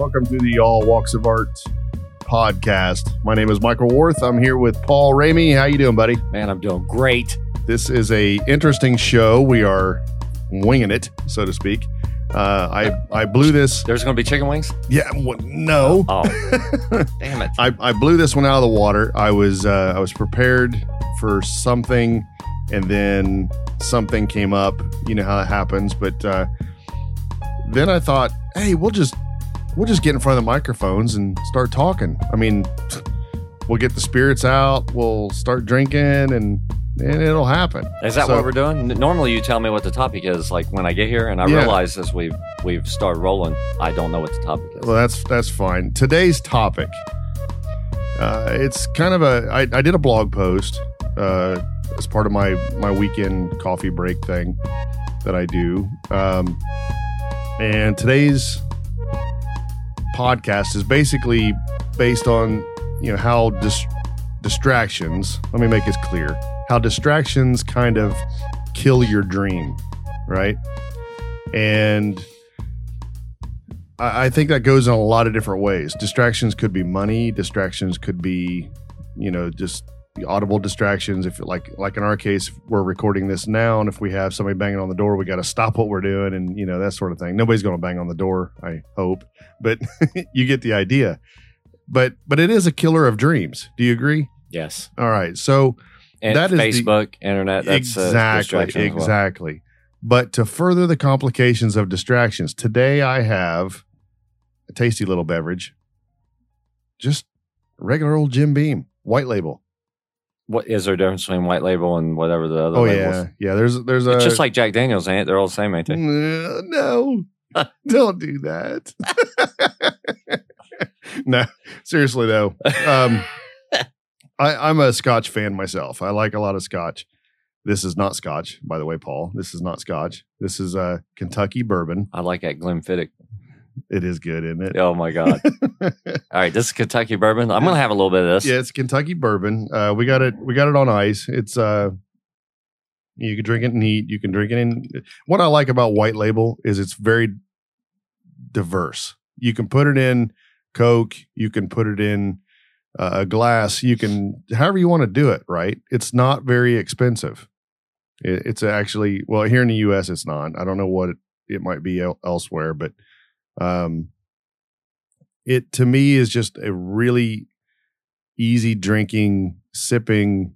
Welcome to the All Walks of Art podcast. My name is Michael Worth. I'm here with Paul Ramey. How you doing, buddy? Man, I'm doing great. This is a interesting show. We are winging it, so to speak. Uh, I I blew this. There's going to be chicken wings? Yeah, no. Oh, damn it. I, I blew this one out of the water. I was uh, I was prepared for something, and then something came up. You know how that happens. But uh, then I thought, hey, we'll just we'll just get in front of the microphones and start talking. I mean, we'll get the spirits out. We'll start drinking, and and it'll happen. Is that So- what we're doing? Normally, you tell me what the topic is, like when I get here, and I Yeah. realize as we've we've started rolling, I don't know what the topic is. Well, that's that's fine. Today's topic. Uh, it's kind of a. I, I did a blog post uh, as part of my my weekend coffee break thing that I do, um, and today's podcast is basically based on you know how dis- distractions. Let me make this clear: how distractions kind of kill your dream, right? And I, I think that goes in a lot of different ways. Distractions could be money. Distractions could be, you know, just audible distractions. If like like in our case, we're recording this now, and if we have somebody banging on the door, we got to stop what we're doing, and you know that sort of thing. Nobody's going to bang on the door, I hope, but you get the idea. But but it is a killer of dreams. Do you agree? yes. All right, so And That is the- Facebook, internet, that's uh, exactly as well. exactly but to further the complications of distractions today i have a tasty little beverage just regular old jim beam white label What is there a difference between white label and whatever the other oh labels? yeah yeah there's there's a It's just like Jack Daniels, ain't it? They're all the same, ain't they? No don't do that no seriously though um I, i'm a scotch fan myself i like a lot of scotch this is not scotch by the way paul this is not scotch this is uh kentucky bourbon I like that Glenfiddich. It is good isn't it? Oh my god! all right, this is Kentucky bourbon. I'm gonna have a little bit of this. yeah it's kentucky bourbon. Uh we got it we got it on ice. It's uh you can drink it neat. You can drink it in what i like about white label is it's very diverse. You can put it in coke. You can put it in uh, a glass. You can however you want to do it right? It's not very expensive. It, it's actually well here in the us it's not. I don't know what it, it might be el- elsewhere but um it to me is just a really easy drinking sipping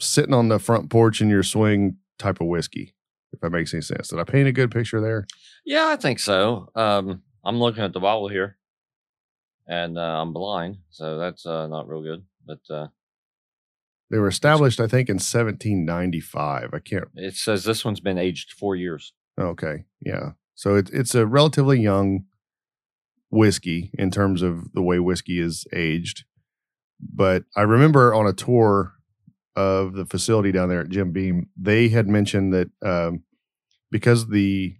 sitting on the front porch in your swing type of whiskey if that makes any sense did i paint a good picture there Yeah, I think so. Um, I'm looking at the bottle here, and uh, I'm blind, so that's uh, not real good. But uh, They were established, I think, in 1795. I can't. it says this one's been aged four years. Okay, yeah. So it's it's a relatively young whiskey in terms of the way whiskey is aged. But I remember on a tour of the facility down there at Jim Beam, they had mentioned that um, because the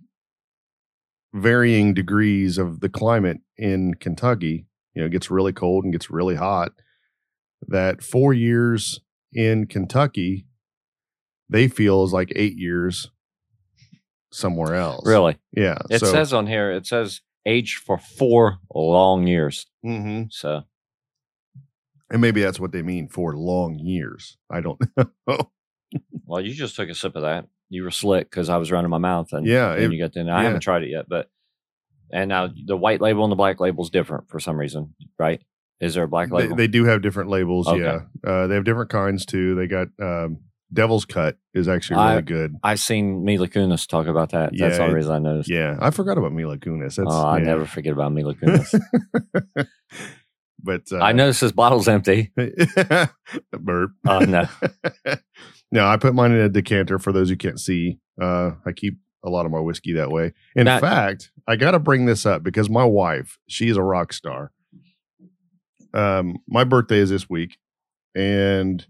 varying degrees of the climate in Kentucky, you know, gets really cold and gets really hot, that four years in Kentucky, they feel is like eight years somewhere else. Really, Yeah. it so, says on here it says age for four long years. Mhm. So and maybe that's what they mean for long years. I don't know. well, you just took a sip of that. You were slick because I was running my mouth, and Yeah, and it- you got in. I yeah. haven't tried it yet, but and now the white label and the black label is different for some reason, right? Is there a black they, label? they do have different labels. Okay. Yeah. Uh, they have different kinds too. They got um, Devil's Cut is actually really I- good. I've seen Mila Kunis talk about that. That's Yeah, the only it- reason I noticed. Yeah. I forgot about Mila Kunis. That's, oh, I yeah. never forget about Mila Kunis. but uh, I noticed this bottle's empty. burp. Oh no. no, I put mine in a decanter for those who can't see. Uh, I keep a lot of my whiskey that way. In Now- fact, I got to bring this up because my wife, she is a rock star. Um, my birthday is this week, and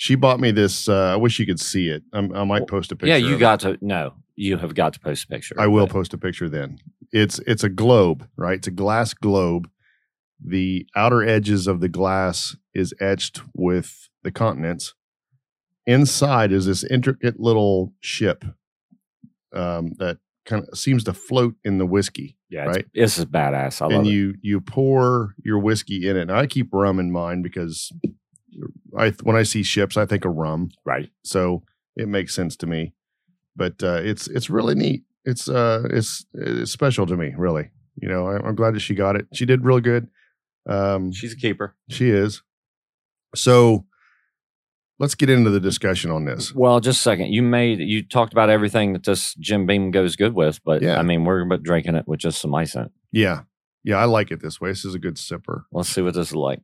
she bought me this. Uh, I wish you could see it. I'm, I might post a picture. Yeah, you it. got to no. You have got to post a picture. I will post a picture then. It's it's a globe, right? It's a glass globe. The outer edges of the glass is etched with the continents. Inside is this intricate little ship um, that kind of seems to float in the whiskey. Yeah, Right. this is badass. I love and it. you you pour your whiskey in it. And I keep rum in mind because I when I see ships, I think of rum. Right. So it makes sense to me. But uh, it's it's really neat. It's uh it's it's special to me, really. You know, I, I'm glad that she got it. She did real good. Um, She's a keeper. she is. So let's get into the discussion on this. Well, just a second. You made you talked about everything that this Jim Beam goes good with, but Yeah. I mean we're but drinking it with just some ice in it. Yeah, yeah, I like it this way. This is a good sipper. Let's see what this is like.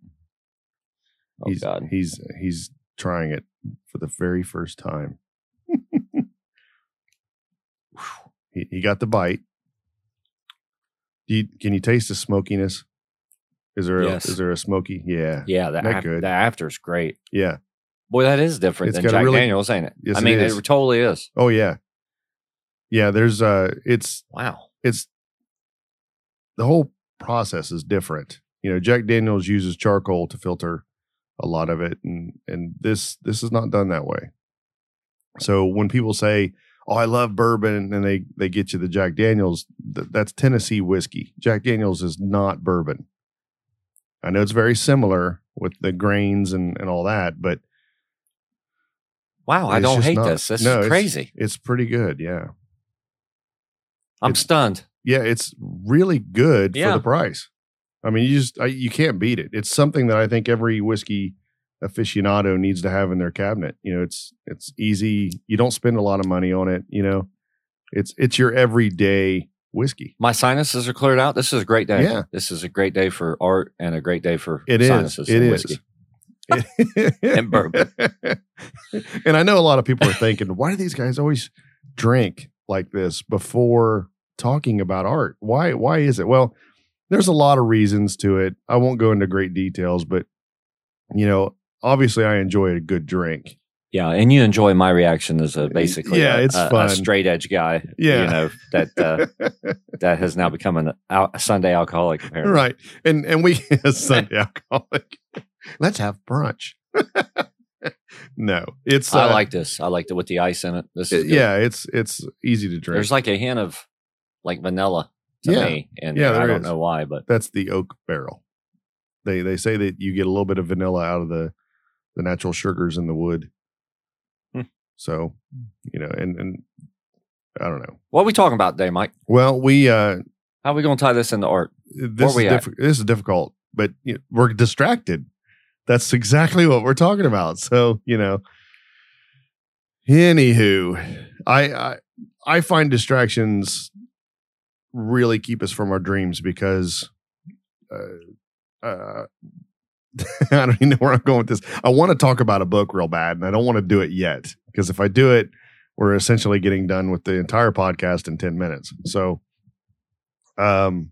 Oh he's God. he's he's trying it for the very first time. he, he got the bite. Do you, can you taste the smokiness? Is there Yes. a, is there a smoky? Yeah, Yeah, That af- good. the after's great. yeah. Boy, that is different It's than Jack really- Daniels, ain't it? Yes, I mean, is. it totally is. Oh yeah, yeah. There's uh, it's Wow. it's the whole process is different. You know, Jack Daniels uses charcoal to filter a lot of it, and and this this is not done that way. So when people say, "Oh, I love bourbon," and they they get you the Jack Daniels, th- that's Tennessee whiskey. Jack Daniels is not bourbon. I know it's very similar with the grains and and all that, but Wow, I don't hate not- this. This no, is it's- crazy. it's pretty good. Yeah, I'm it's- stunned. yeah, it's really good Yeah. for the price. I mean, you just I, you can't beat it. It's something that I think every whiskey aficionado needs to have in their cabinet. You know, it's it's easy. You don't spend a lot of money on it. You know, it's it's your everyday whiskey. My sinuses are cleared out. This is a great day. Yeah. This is a great day for art and a great day for It is. sinuses It and is. whiskey. and bourbon. and I know a lot of people are thinking, why do these guys always drink like this before talking about art? Why why is it? Well, there's a lot of reasons to it. I won't go into great details, but you know, obviously I enjoy a good drink. Yeah, and you enjoy my reaction as a basically Yeah, a, it's a, a straight edge guy. Yeah. you know that uh, that has now become an al- Sunday alcoholic. Apparently, right. And and we Sunday alcoholic. Let's have brunch. no, it's I uh, like this. I liked it with the ice in it. This is good. yeah, it's it's easy to drink. There's like a hint of like vanilla to Yeah. me, and Yeah, I don't is. know why, but that's the oak barrel. They they say that you get a little bit of vanilla out of the the natural sugars in the wood. Hmm. So, you know, and and I don't know. what are we talking about today, Mike? Well, we uh How are we going to tie this into art? this is diffi- this is difficult, but you know, we're distracted. That's exactly what we're talking about. So, you know, anywho, I I I find distractions really keep us from our dreams because uh, uh, I don't even know where I'm going with this. I want to talk about a book real bad, and I don't want to do it yet because if I do it, we're essentially getting done with the entire podcast in 10 minutes. So, um,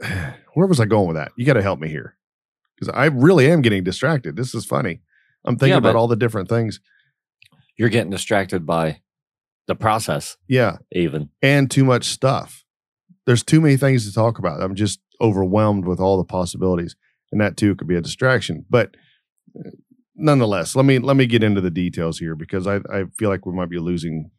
where was I going with that? You got to help me here because I really am getting distracted. This is funny. I'm thinking Yeah, about all the different things. You're getting distracted by the process, Yeah. even. and too much stuff. There's too many things to talk about. I'm just overwhelmed with all the possibilities, and that too could be a distraction. But uh, nonetheless, let me let me get into the details here because I I feel like we might be losing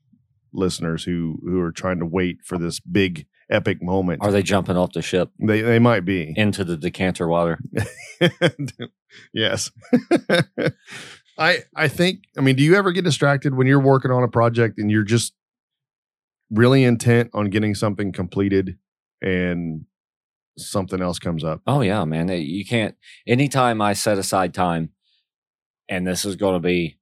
listeners who who are trying to wait for this big epic moment. Are they jumping off the ship they they might be. into the decanter water? yes. I I think I mean, do you ever get distracted when you're working on a project and you're just really intent on getting something completed and something else comes up? Oh yeah, man. You can't. Anytime I set aside time, and this is going to be,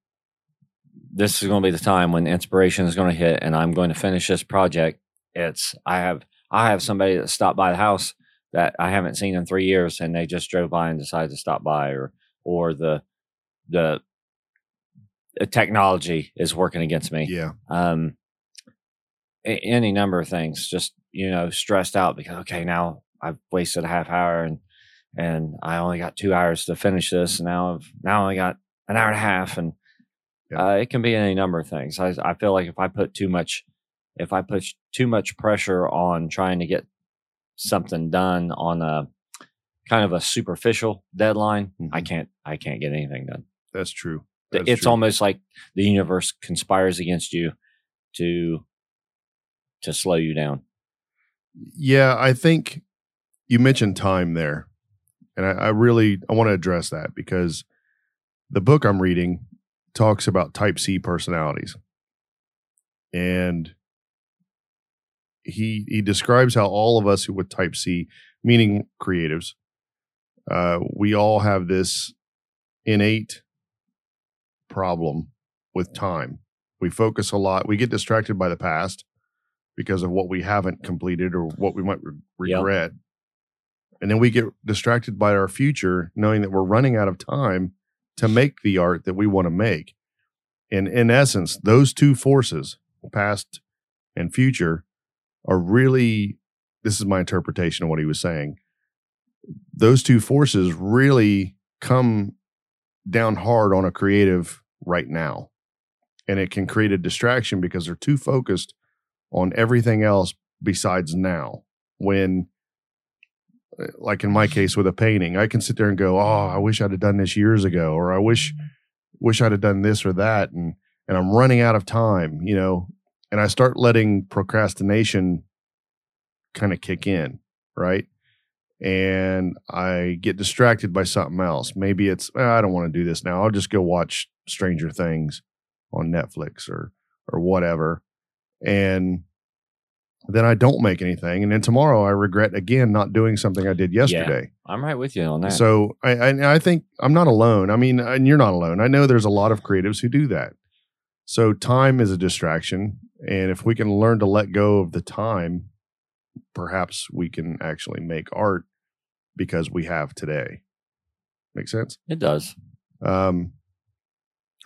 this is going to be the time when inspiration is going to hit, and I'm going to finish this project. It's I have I have somebody that stopped by the house that I haven't seen in three years, and they just drove by and decided to stop by, or or the, the technology is working against me Yeah. um a- any number of things just you know stressed out because okay now i've wasted a half hour and and i only got two hours to finish this and now i've now I only got an hour and a half and Yeah. uh, it can be any number of things I, I feel like if i put too much if i put too much pressure on trying to get something done on a kind of a superficial deadline i Mhm. can't i can't get anything done That's true. Th- That's it's true. almost like the universe conspires against you to to slow you down. Yeah, I think you mentioned time there, and I, I really I want to address that because the book I'm reading talks about Type C personalities, and he he describes how all of us who with Type C, meaning creatives, uh, we all have this innate problem with time. We focus a lot. We get distracted by the past because of what we haven't completed or what we might re- Yep. regret. And then we get distracted by our future, knowing that we're running out of time to make the art that we want to make. And in essence, those two forces, past and future, are really this is my interpretation of what he was saying. Those two forces really come down hard on a creative right now. And it can create a distraction because they're too focused on everything else besides now. When, uh, like in my case with a painting, I can sit there and go, "Oh, I wish I'd have done this years ago," or "I wish, wish I'd have done this or that," and and I'm running out of time, you know. And I start letting procrastination kind of kick in, right? And I get distracted by something else. Maybe it's "Ah, I don't want to do this now. I'll just go watch Stranger Things on Netflix or or whatever. And then I don't make anything. And then tomorrow I regret again not doing something I did yesterday. I'm right with you on that. So I, I I think I'm not alone. I mean, and you're not alone. I know there's a lot of creatives who do that. So time is a distraction, and if we can learn to let go of the time, perhaps we can actually make art because we have today. Make sense? it does. Um,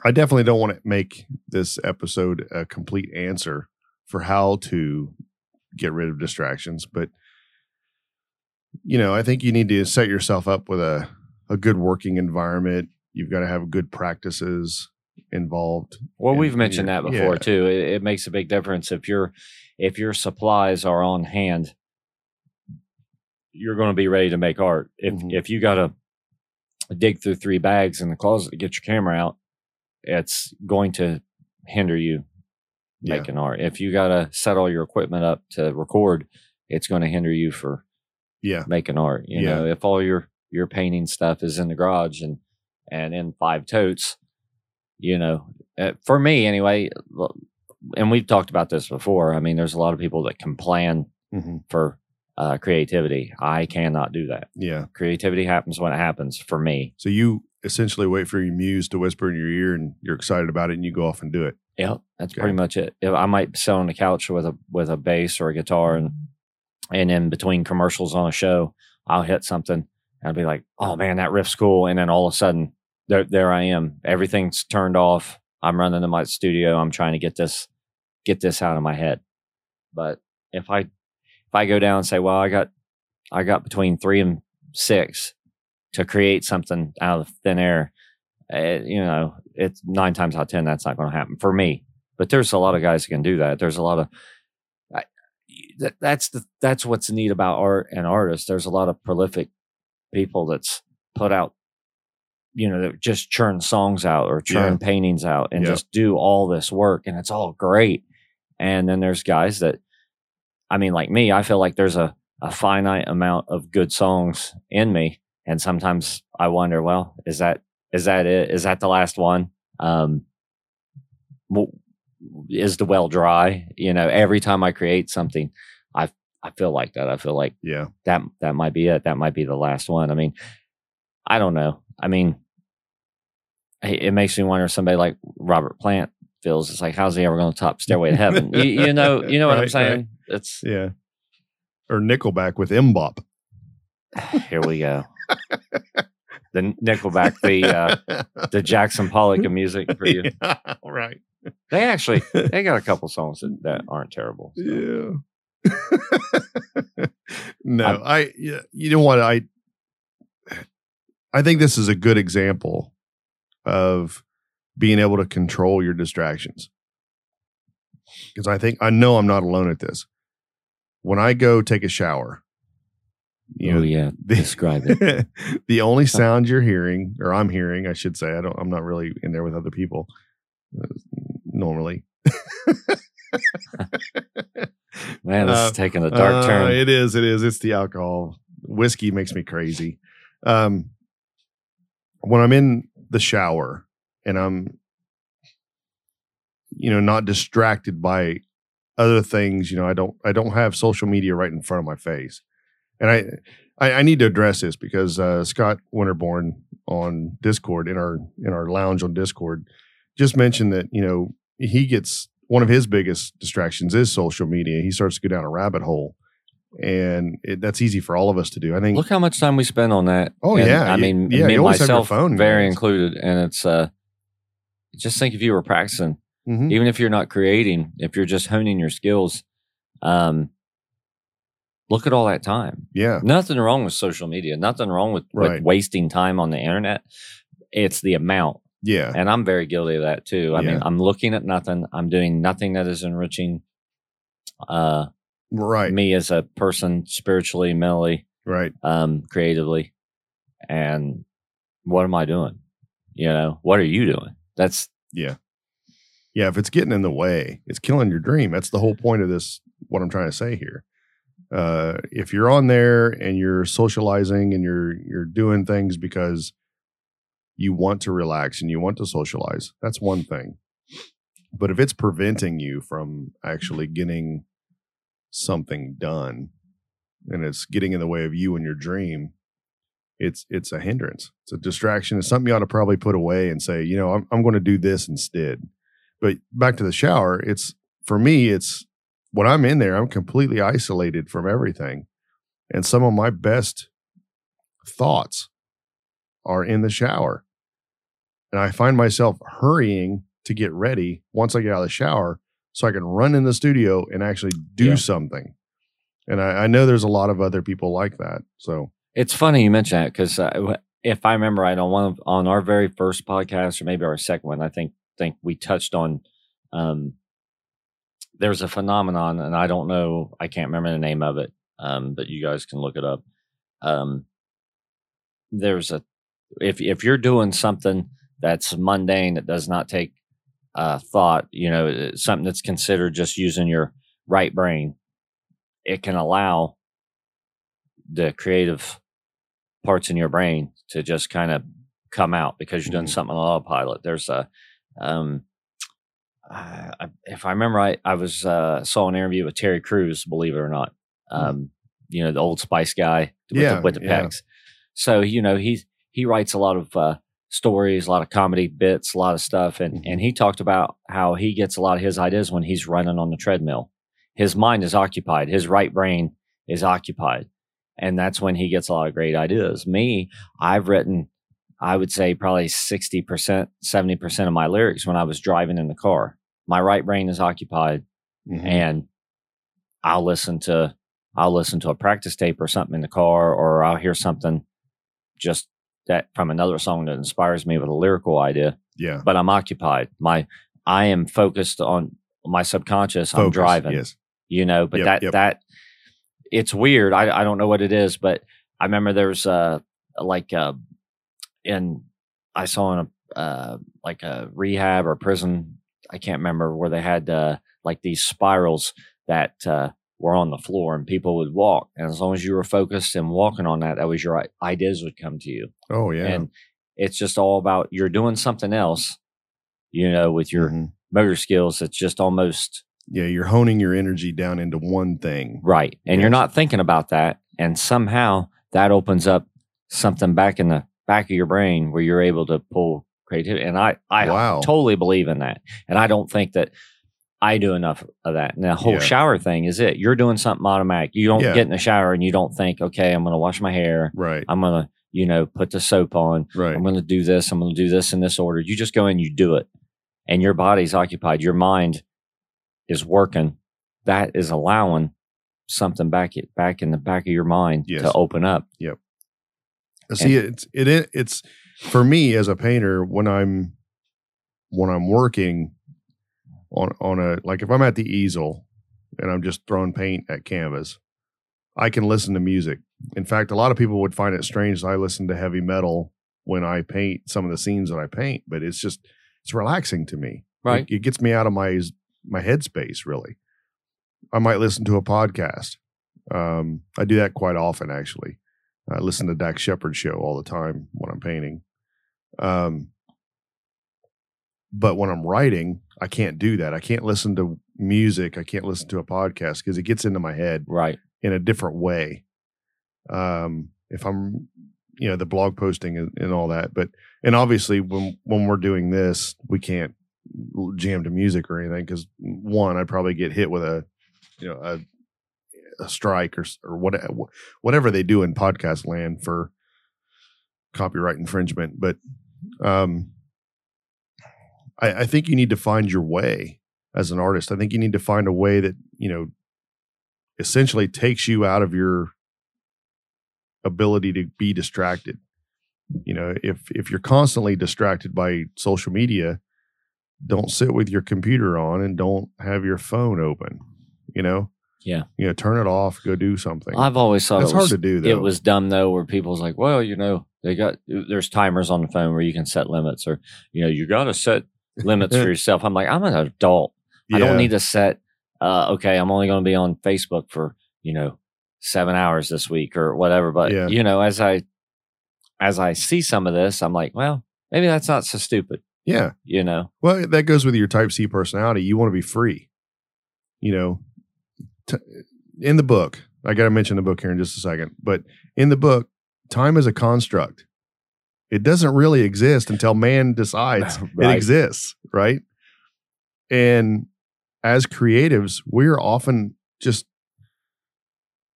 I definitely don't want to make this episode a complete answer for how to get rid of distractions, but you know, I think you need to set yourself up with a a good working environment. You've got to have good practices involved. Well, And- we've mentioned that before yeah. too. It, it makes a big difference if your if your supplies are on hand. You're going to be ready to make art. If Mhm. if you got to dig through three bags in the closet to get your camera out, it's going to hinder you Yeah. making art. If you got to set all your equipment up to record, it's going to hinder you for Yeah. making art. You Yeah. know, if all your your painting stuff is in the garage and and in five totes, you know, uh, for me anyway. And we've talked about this before. I mean, there's a lot of people that can plan hmm for uh, creativity. I cannot do that. Yeah. Creativity happens when it happens for me. So you essentially wait for your muse to whisper in your ear, and you're excited about it, and you go off and do it. Yeah, that's Okay. pretty much it. If I might sit on the couch with a with a bass or a guitar, and and in between commercials on a show, I'll hit something. And I'll be like, "Oh man, that riff's cool!" And then all of a sudden, there there I am. Everything's turned off. I'm running to my studio. I'm trying to get this get this out of my head. But if I if I go down and say, "Well, I got I got between three and six to create something out of thin air," uh, you know, it's nine times out of ten that's not going to happen for me. But there's a lot of guys who can do that. There's a lot of I, that, that's the that's what's neat about art and artists. There's a lot of prolific people that's put out, you know, that just churn songs out or churn Yeah. paintings out and Yeah. just do all this work, and it's all great. And then there's guys that, I mean, like me, I feel like there's a a finite amount of good songs in me, and sometimes I wonder, well, is that is that it? Is that the last one? Um, is the well dry? You know, every time I create something, I I feel like that. I feel like Yeah. that that might be it. That might be the last one. I mean, I don't know. I mean, it, makes me wonder. if Somebody like Robert Plant feels it's like, how's he ever going to top Stairway to Heaven? you, you know, you know what I'm Right, saying? It's Yeah. Or Nickelback with MMMBop. here we go. the Nickelback, the uh, the Jackson Pollock of music for you. Yeah, right. They actually they got a couple songs that, that aren't terrible. so. Yeah. no, I, yeah, you know what I I think this is a good example of being able to control your distractions. Because I think I know I'm not alone at this. When I go take a shower, you oh know, yeah, the, describe it. the only sound you're hearing, or I'm hearing, I should say, I don't, I'm not really in there with other people uh, normally. Man, this Uh, is taking a dark Uh, turn. It is. It is. It's the alcohol. Whiskey makes me crazy. Um, when I'm in the shower and I'm, you know, not distracted by other things, you know, I don't, I don't have social media right in front of my face, and I, I, I need to address this because uh, Scott Winterborn on Discord in our in our lounge on Discord just mentioned that you know he gets one of his biggest distractions is social media. He starts to go down a rabbit hole, and it, that's easy for all of us to do. I think. Look how much time we spend on that. Oh, And, yeah, I mean, yeah, me you always have your myself, phone very included, and it's uh, just think if you were practicing, Mhm. even if you're not creating, if you're just honing your skills, um, look at all that time. yeah, Nothing wrong with social media. Nothing wrong with, Right. with wasting time on the internet. It's the amount, yeah, and I'm very guilty of that too. I mean, I'm looking at nothing. I'm doing nothing that is enriching. Uh, right, me as a person, spiritually, mentally, right, um, creatively. And what am I doing? You know, what are you doing? That's yeah, yeah. If it's getting in the way, it's killing your dream. That's the whole point of this. What I'm trying to say here. Uh, if you're on there and you're socializing and you're you're doing things because you want to relax and you want to socialize, that's one thing. But if it's preventing you from actually getting something done and it's getting in the way of you and your dream, it's it's a hindrance. It's a distraction. It's something you ought to probably put away and say, you know, I'm I'm going to do this instead. But back to the shower, it's for me, it's when I'm in there, I'm completely isolated from everything. And some of my best thoughts are in the shower. And I find myself hurrying to get ready once I get out of the shower so I can run in the studio and actually do Yeah. something. And I, I know there's a lot of other people like that. So, it's funny you mention that because uh, if I remember right on one of, on our very first podcast or maybe our second one, I think think we touched on um, there's a phenomenon and I don't know I can't remember the name of it, um, but you guys can look it up. Um, there's a if if you're doing something that's mundane that does not take uh, thought, you know, something that's considered just using your right brain, it can allow the creative parts in your brain to just kind of come out because you're doing Mhm. something on autopilot. There's a, um, I- if I remember right, I was uh, saw an interview with Terry Crews, believe it or not. Um, You know, the old Spice guy with Yeah, the, with the yeah. pecs. So you know he he writes a lot of uh, stories, a lot of comedy bits, a lot of stuff, and Mhm. and he talked about how he gets a lot of his ideas when he's running on the treadmill. His mind is occupied. His right brain is occupied. And that's when he gets a lot of great ideas. Me, I've written, I would say probably 60%, 70% of my lyrics when I was driving in the car. My right brain is occupied mhm. and I'll listen to, I'll listen to a practice tape or something in the car, or I'll hear something just that from another song that inspires me with a lyrical idea, yeah, but I'm occupied. My, I am focused on my subconscious. I'm driving Yes. you know but Yep, that yep. that it's weird I, I don't know what it is but i remember there's uh like uh in i saw in a uh like a rehab or prison i can't remember where they had uh like these spirals that uh were on the floor and people would walk and as long as you were focused and walking on that that was your ideas would come to you Oh yeah. and it's just all about you're doing something else you know with your Mhm. motor skills it's just almost yeah, you're honing your energy down into one thing. Right. And you're not thinking about that. And somehow that opens up something back in the back of your brain where you're able to pull creativity. And I, I Wow. totally believe in that. And I don't think that I do enough of that. And the whole Yeah. shower thing is it. You're doing something automatic. You don't Yeah. get in the shower and you don't think, okay, I'm going to wash my hair. Right. I'm going to, you know, put the soap on. Right. I'm going to do this. I'm going to do this in this order. You just go and you do it. And your body's occupied. Your mind is working. That is allowing something back back in the back of your mind Yes. to open up. See, it's it i- it's for me as a painter when I'm when I'm working on on a like if I'm at the easel and I'm just throwing paint at canvas, I can listen to music. In fact, a lot of people would find it strange that I listen to heavy metal when I paint some of the scenes that I paint, but it's just it's relaxing to me. It, it gets me out of my my headspace really. I might listen to a podcast. Um, I do that quite often actually. I listen to Dax Shepard show all the time when I'm painting. Um, but when I'm writing, I can't do that. I can't listen to music. I can't listen to a podcast because it gets into my head Right. in a different way. Um, if I'm, you know, the blog posting and, and all that, but and obviously when when we're doing this, we can't jam to music or anything because one, I'd probably get hit with a, you know, a, a strike or or what whatever they do in podcast land for copyright infringement. But um, I, I think you need to find your way as an artist. I think you need to find a way that you know essentially takes you out of your ability to be distracted. You know, if if you're constantly distracted by social media, don't sit with your computer on and don't have your phone open. You know, Yeah. you know, turn it off, go do something. I've always thought That's it was, hard to do. Though. it was dumb though, where people's like, well, you know, they got there's timers on the phone where you can set limits, or you know, you got to set limits for yourself. I'm like, I'm an adult. I don't need to set. Uh, okay, I'm only going to be on Facebook for you know seven hours this week or whatever. But Yeah. you know, as I as I see some of this, I'm like, well, maybe that's not so stupid. Yeah. You know, Well, that goes with your Type C personality. You want to be free. You know, t- in the book, I got to mention the book here in just a second, but in the book, time is a construct. It doesn't really exist until man decides it exists, right? And as creatives, we're often just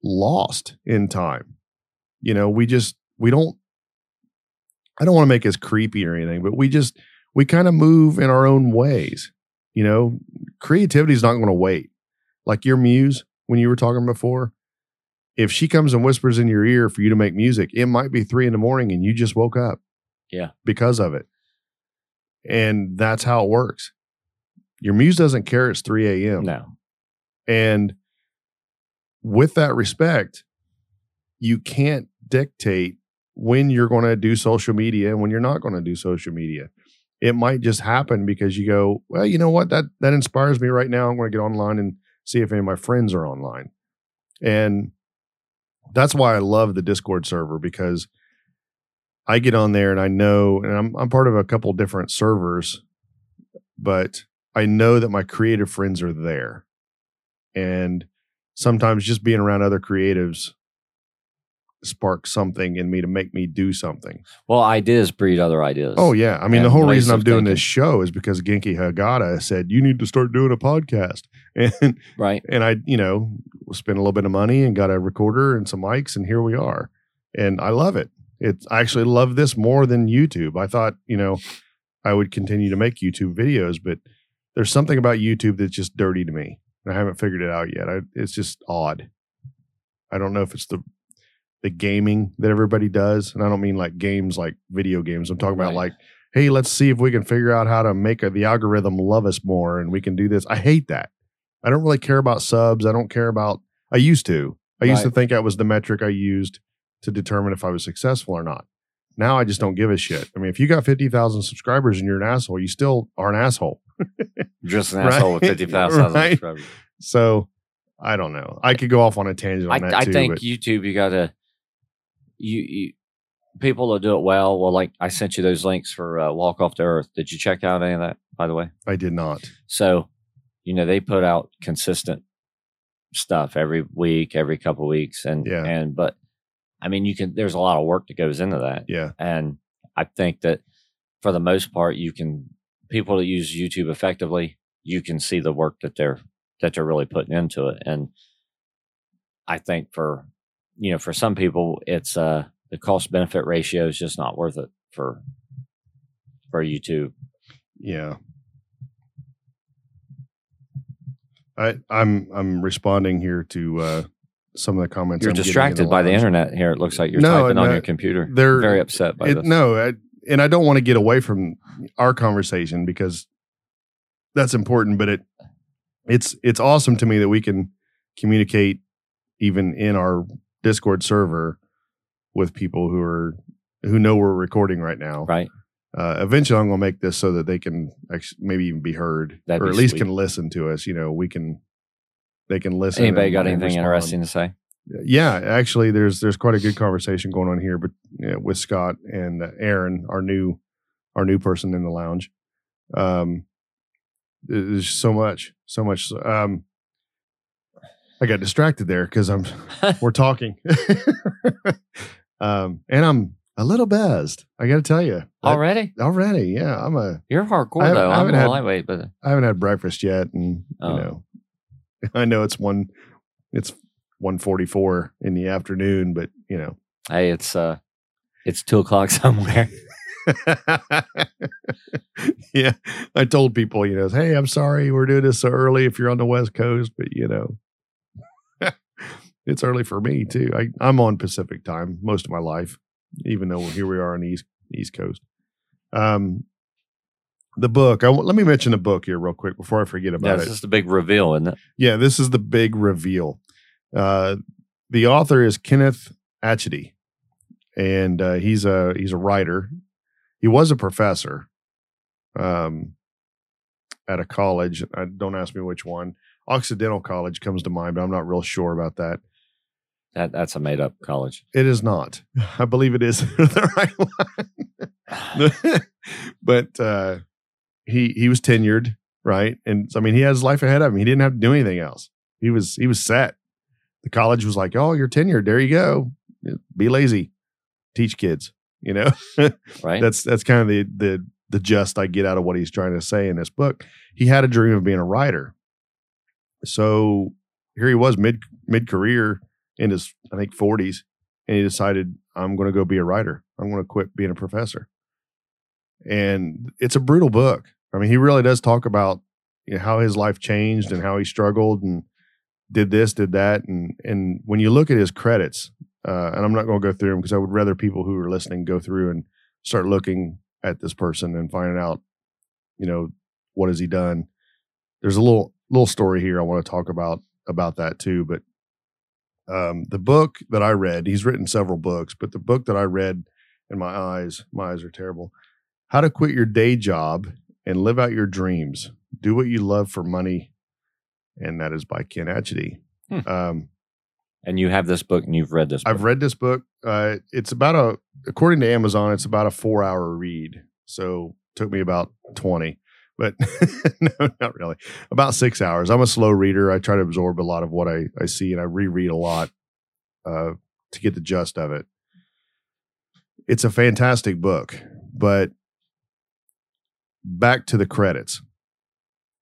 lost in time. You know, we just, we don't, I don't want to make us creepy or anything, but we just, we kind of move in our own ways. You know, creativity is not going to wait. Like your muse, when you were talking before, if she comes and whispers in your ear for you to make music, it might be three in the morning and you just woke up. Yeah. Because of it. And that's how it works. Your muse doesn't care it's 3 a.m. no, And with that respect, you can't dictate when you're going to do social media and when you're not going to do social media. It might just happen because you go, well, you know what? That that inspires me right now. I'm going to get online and see if any of my friends are online. And that's why I love the Discord server because I get on there and I know, and I'm I'm part of a couple different servers, but I know that my creative friends are there. And sometimes just being around other creatives sparks something in me to make me do something. well, ideas breed other ideas. Oh yeah, I mean And the whole reason I'm doing thinking. this show is because Genki Hagata said you need to start doing a podcast, and right. and I you know spent a little bit of money and got a recorder and some mics, and here we are, and I love it. It's I actually love this more than YouTube. I thought you know I would continue to make YouTube videos, but there's something about YouTube that's just dirty to me. And I haven't figured it out yet. I, it's just odd. I don't know if it's the the gaming that everybody does, and I don't mean like games like video games. I'm talking about Right. like, hey, let's see if we can figure out how to make a, the algorithm love us more, and we can do this. I hate that. I don't really care about subs. I don't care about. I used to. I used to think that was the metric I used to determine if I was successful or not. Now I just don't give a shit. I mean, if you got fifty thousand subscribers and you're an asshole, you still are an asshole. Just an Right. asshole with fifty thousand Right. subscribers. So I don't know. I could go off on a tangent I, on that I too. think YouTube, you gotta you, you people that do it well. Well, like I sent you those links for uh, Walk Off the Earth. Did you check out any of that, by the way? I did not. So, you know, they put out consistent stuff every week, every couple weeks, and Yeah. and but I mean, you can. There's a lot of work that goes into that, Yeah. and I think that for the most part, you can people that use YouTube effectively, you can see the work that they're that they're really putting into it, and I think for you know for some people, it's uh the cost benefit ratio is just not worth it for for YouTube. Yeah. I I'm I'm responding here to uh some of the comments. You're I'm distracted by the internet here. It looks like you're No, typing on your computer. they're- very upset by It, this. no, I, and I don't want to get away from our conversation because that's important. But it it's it's awesome to me that we can communicate even in our Discord server with people who are who know we're recording right now. Right. uh, eventually I'm going to make this so that they can actually maybe even be heard, That'd or be at least sweet. can listen to us. You know, we can they can listen. Anybody got anything respond. interesting to say? Yeah, actually, there's there's quite a good conversation going on here, but yeah, with Scott and uh, Aaron, our new our new person in the lounge. Um, there's so much, so much. Um, I got distracted there because I'm we're talking, um, and I'm a little buzzed. I got to tell you Already? already. Yeah, I'm a You're hardcore haven't- though. I I'm haven't a had- lightweight, but I haven't had breakfast yet, and Oh. you know, I know it's one, it's one forty four in the afternoon, but you know. hey, it's uh it's two o'clock somewhere. yeah, I told people, you know, hey, I'm sorry we're doing this so early if you're on the West Coast, but you know, it's early for me too. I, I'm on Pacific time most of my life, even though here we are on the East East Coast. Um, the book. I let me mention the book here real quick before I forget yeah, about it's it. just a big reveal, isn't it? Yeah, this is the big reveal. Uh, the author is Kenneth Atchity, and uh, he's a he's a writer. He was a professor um, at a college. I, don't ask me which one. Occidental College comes to mind, but I'm not real sure about that. That that's a made up college. It is not. I believe it is the right one. but uh, he he was tenured, right? And I mean, he has his life ahead of him. He didn't have to do anything else. He was he was set. The college was like, "Oh, you're tenured. There you go. Be lazy. Teach kids." You know, Right? that's that's kind of the the the gist I get out of what he's trying to say in this book. He had a dream of being a writer. So here he was mid mid career in his I think 40s and he decided I'm going to go be a writer. I'm going to quit being a professor. And it's a brutal book. I mean, he really does talk about you know, how his life changed and how he struggled and did this, did that, and and when you look at his credits, uh, and I'm not going to go through them because I would rather people who are listening go through and start looking at this person and finding out, you know, what has he done. There's a little little story here I want to talk about about that too, but um, the book that I read, he's written several books, but the book that I read, and my eyes, my eyes are terrible. How to quit your day job and live out your dreams. Do what you love for money, and that is by Ken Atchity. Hmm. Um, and you have this book and you've read this book. I've read this book. Uh, it's about a, according to Amazon, it's about a four hour read. So it took me about 20, but no, not really. About six hours. I'm a slow reader. I try to absorb a lot of what I, I see and I reread a lot uh, to get the gist of it. It's a fantastic book, but back to the credits.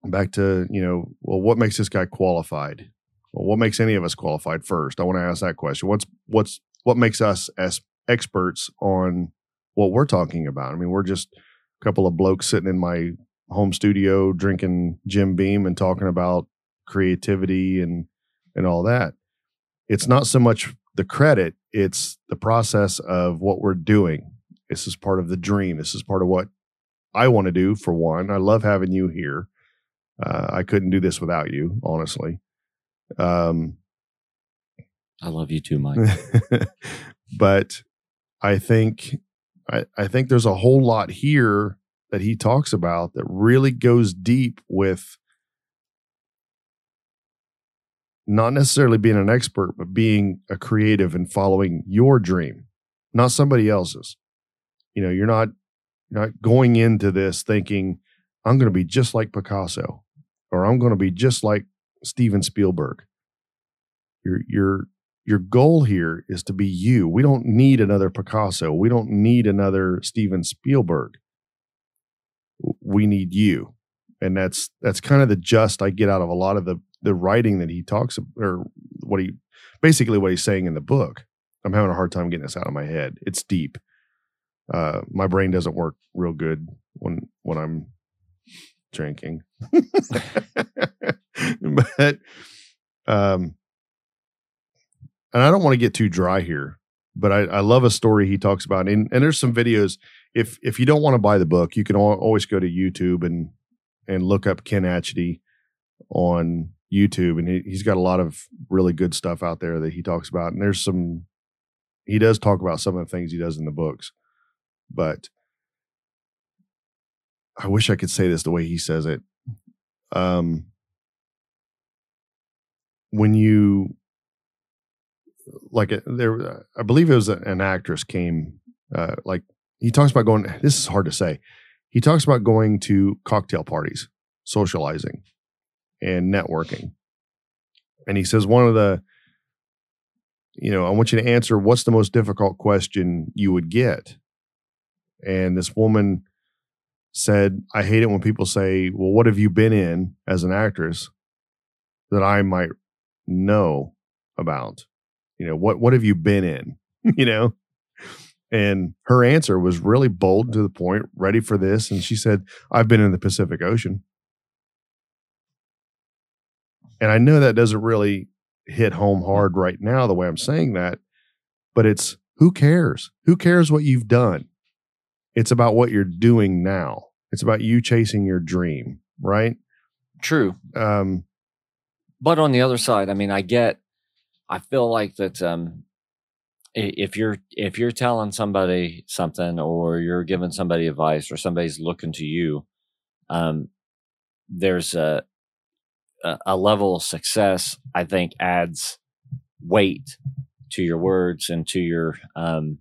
Back to, you know, well, what makes this guy qualified? Well, what makes any of us qualified first? I want to ask that question. What's what's what makes us as experts on what we're talking about? I mean, we're just a couple of blokes sitting in my home studio drinking Jim Beam and talking about creativity and and all that. It's not so much the credit, it's the process of what we're doing. This is part of the dream. This is part of what I want to do for one. I love having you here. Uh, I couldn't do this without you, honestly. Um, I love you too, Mike. but I think I, I think there's a whole lot here that he talks about that really goes deep with not necessarily being an expert, but being a creative and following your dream, not somebody else's. You know, you're not you're not going into this thinking, I'm going to be just like Picasso or I'm going to be just like Steven Spielberg. Your your your goal here is to be you. We don't need another Picasso. We don't need another Steven Spielberg. We need you. And that's that's kind of the just I get out of a lot of the the writing that he talks or what he basically what he's saying in the book. I'm having a hard time getting this out of my head. It's deep. Uh, my brain doesn't work real good when when I'm drinking. but um and I don't want to get too dry here, but I, I love a story he talks about. And, and there's some videos. If if you don't want to buy the book, you can always go to YouTube and and look up Ken Atchity on YouTube, and he, he's got a lot of really good stuff out there that he talks about. And there's some he does talk about some of the things he does in the books, but I wish I could say this the way he says it. Um, when you like it, there, I believe it was an actress came, uh, like he talks about going. This is hard to say. He talks about going to cocktail parties, socializing, and networking. And he says one of the, you know, I want you to answer what's the most difficult question you would get. And this woman said, I hate it when people say, Well, what have you been in as an actress that I might know about? You know, what what have you been in? you know? And her answer was really bold and to the point, ready for this. And she said, I've been in the Pacific Ocean. And I know that doesn't really hit home hard right now, the way I'm saying that, but it's who cares? Who cares what you've done? It's about what you're doing now. It's about you chasing your dream, right? True. Um, But on the other side, I mean, I get, I feel like that um, if you're if you're telling somebody something or you're giving somebody advice or somebody's looking to you, um, there's a, a level of success I think adds weight to your words and to your um,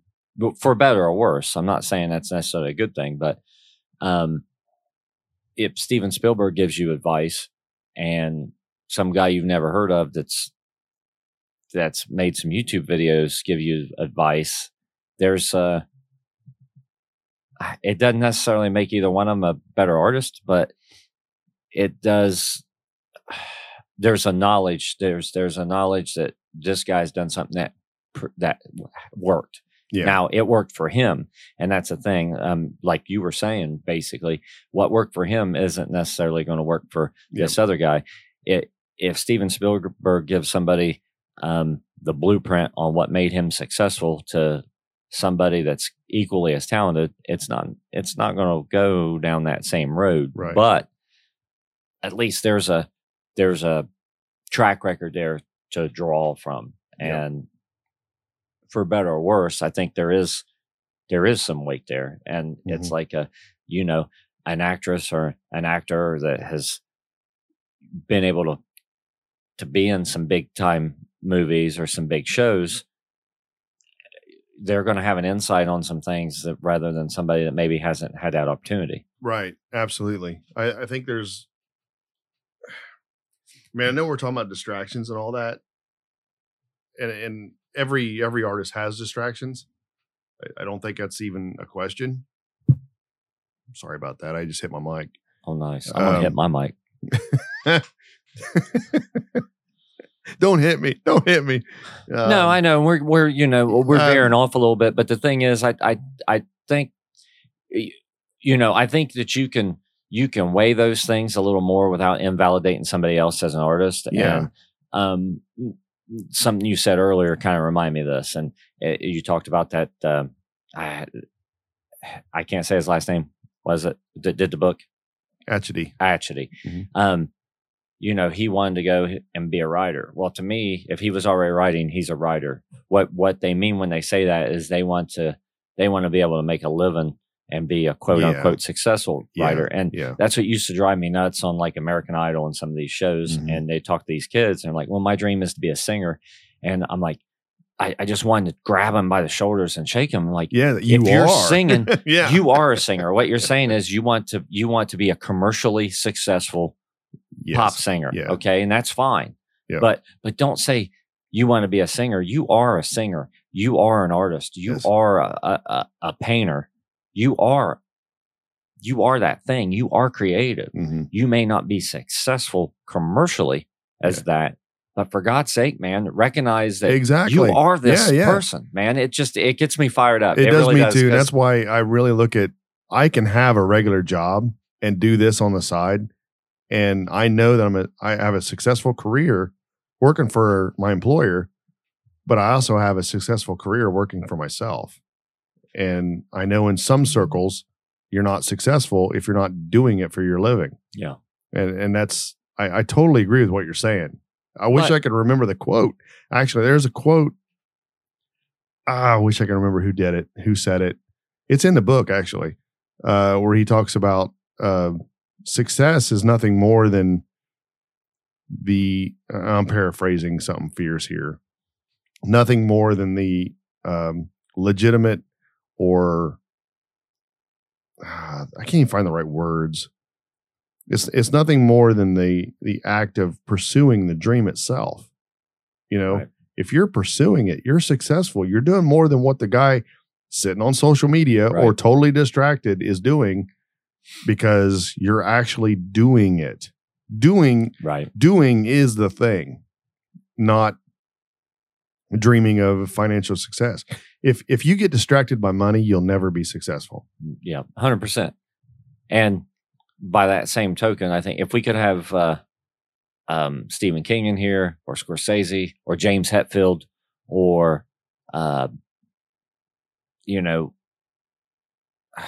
for better or worse. I'm not saying that's necessarily a good thing, but um, if Steven Spielberg gives you advice and some guy you've never heard of that's that's made some YouTube videos give you advice. There's a it doesn't necessarily make either one of them a better artist, but it does there's a knowledge there's there's a knowledge that this guy's done something that that worked. yeah. Now it worked for him, and that's the thing. Um, like you were saying, basically, what worked for him isn't necessarily going to work for Yep. this other guy. It if Steven Spielberg gives somebody um, the blueprint on what made him successful to somebody that's equally as talented, it's not it's not going to go down that same road. Right. But at least there's a there's a track record there to draw from, and for better or worse, I think there is there is some weight there, and it's Mhm. like a you know an actress or an actor that has been able to to be in some big time movies or some big shows they're going to have an insight on some things that rather than somebody that maybe hasn't had that opportunity Right. Absolutely. I, I think there's, man, I know we're talking about distractions and all that. And, and every, every artist has distractions. I, I don't think that's even a question. Sorry about that. I just hit my mic. oh nice i'm going to hit Um, my mic don't hit me. Don't hit me. no, Um, I know we're we're you know we're um, veering off a little bit, but the thing is, I I I think you know I think that you can you can weigh those things a little more without invalidating somebody else as an artist. Yeah. And, um, something you said earlier kind of remind me of this, and uh you talked about that. Um, I I can't say his last name. Was it that did the book? Actually, Actually, Mhm. um, you know, he wanted to go and be a writer. Well, to me, if he was already writing, he's a writer. What what they mean when they say that is they want to they want to be able to make a living and be a quote Yeah. unquote successful Yeah. writer. And yeah. that's what used to drive me nuts on like American Idol and some of these shows. Mhm. And they talk to these kids and like, well, my dream is to be a singer. And I'm like, I, I just wanted to grab him by the shoulders and shake him. Like, Yeah. You if you're are. singing, yeah. you are a singer. What you're saying is you want to you want to be a commercially successful Yes. pop singer. Yeah. Okay. And that's fine. Yeah. But but don't say you want to be a singer. You are a singer. You are an artist. You Yes. are a, a, a, painter. You are you are that thing. You are creative. Mhm. You may not be successful commercially as Yeah. that, but for God's sake, man, recognize that Exactly. you are this Yeah, yeah. person, man. It just it gets me fired up. It, does really me does, too. That's why I really look at I can have a regular job and do this on the side. And I know that I'm a I have a successful career working for my employer, but I also have a successful career working for myself. And I know in some circles you're not successful if you're not doing it for your living. yeah. And and that's I, I totally agree with what you're saying. I wish But- I could remember the quote. Actually, there's a quote. Ah, I wish I could remember who did it, who said it. It's in the book actually, uh, where he talks about uh, success is nothing more than the I'm paraphrasing something fierce here. Nothing more than the um, legitimate or uh, I can't even find the right words. It's it's nothing more than the the act of pursuing the dream itself. You know, Right. if you're pursuing it, you're successful. You're doing more than what the guy sitting on social media or totally distracted is doing because you're actually doing it. Doing Right. doing is the thing, not dreaming of financial success. If if you get distracted by money, you'll never be successful. Yeah, hundred percent. And by that same token, I think if we could have uh, um, Stephen King in here, or Scorsese, or James Hetfield, or uh, you know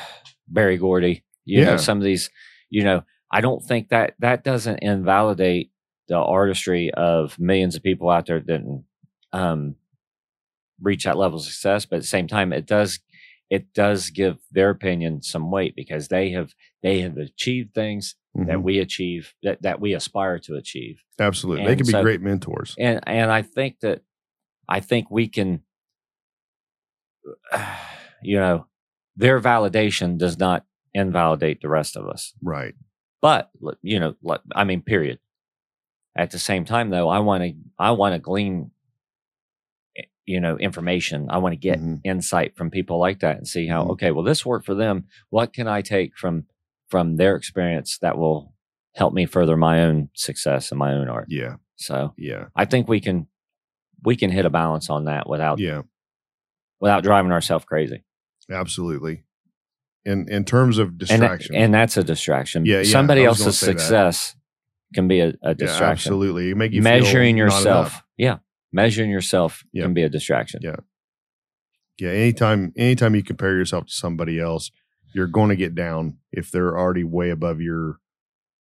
Berry Gordy, you know some of these, you know, I don't think that that doesn't invalidate the artistry of millions of people out there that um, reach that level of success, but at the same time, it does it does give their opinion some weight because they have they have achieved things that Mhm. we achieve that, that we aspire to achieve Absolutely, they and can be so- great mentors. and and i think that i think we can you know their validation does not invalidate the rest of us Right. but you know i mean period at the same time though i want to i want to glean eh, you know information i want to get Mhm. insight from people like that and see how Mhm. okay well this worked for them what can i take from from their experience that will help me further my own success in my own art Yeah. so Yeah. i think we can we can hit a balance on that without Yeah. without driving ourselves crazy Absolutely. In in terms of distraction. and that's a distraction Yeah, yeah, somebody I was gonna else's say that. success can be a, a yeah, distraction absolutely. You make you measuring yourself yeah measuring yourself Yeah. can be a distraction Yeah. Yeah. Anytime anytime you compare yourself to somebody else, you're going to get down if they're already way above your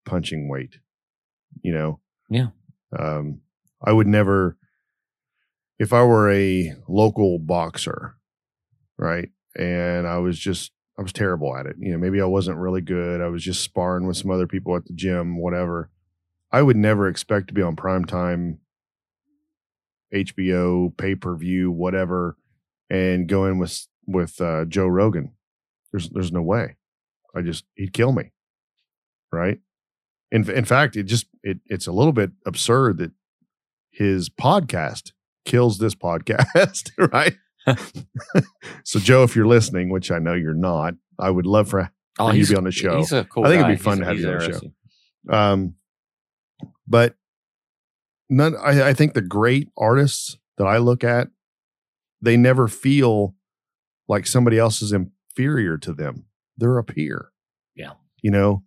punching weight. You know? Yeah. Um, I would never if I were a local boxer, right? And I was just I was terrible at it. You know, maybe I wasn't really good. I was just sparring with some other people at the gym, whatever. I would never expect to be on primetime HBO, pay per view, whatever, and go in with with uh, Joe Rogan. There's there's no way. I just he'd kill me, right? In in fact, it just it it's a little bit absurd that his podcast kills this podcast, right? so Joe, if you're listening, which I know you're not, I would love for oh you to be on the show. he's a cool I think it'd be fun He's- to have you on the show. Um, but none. I, I think the great artists that I look at, they never feel like somebody else is inferior to them. They're a peer. Yeah. You know,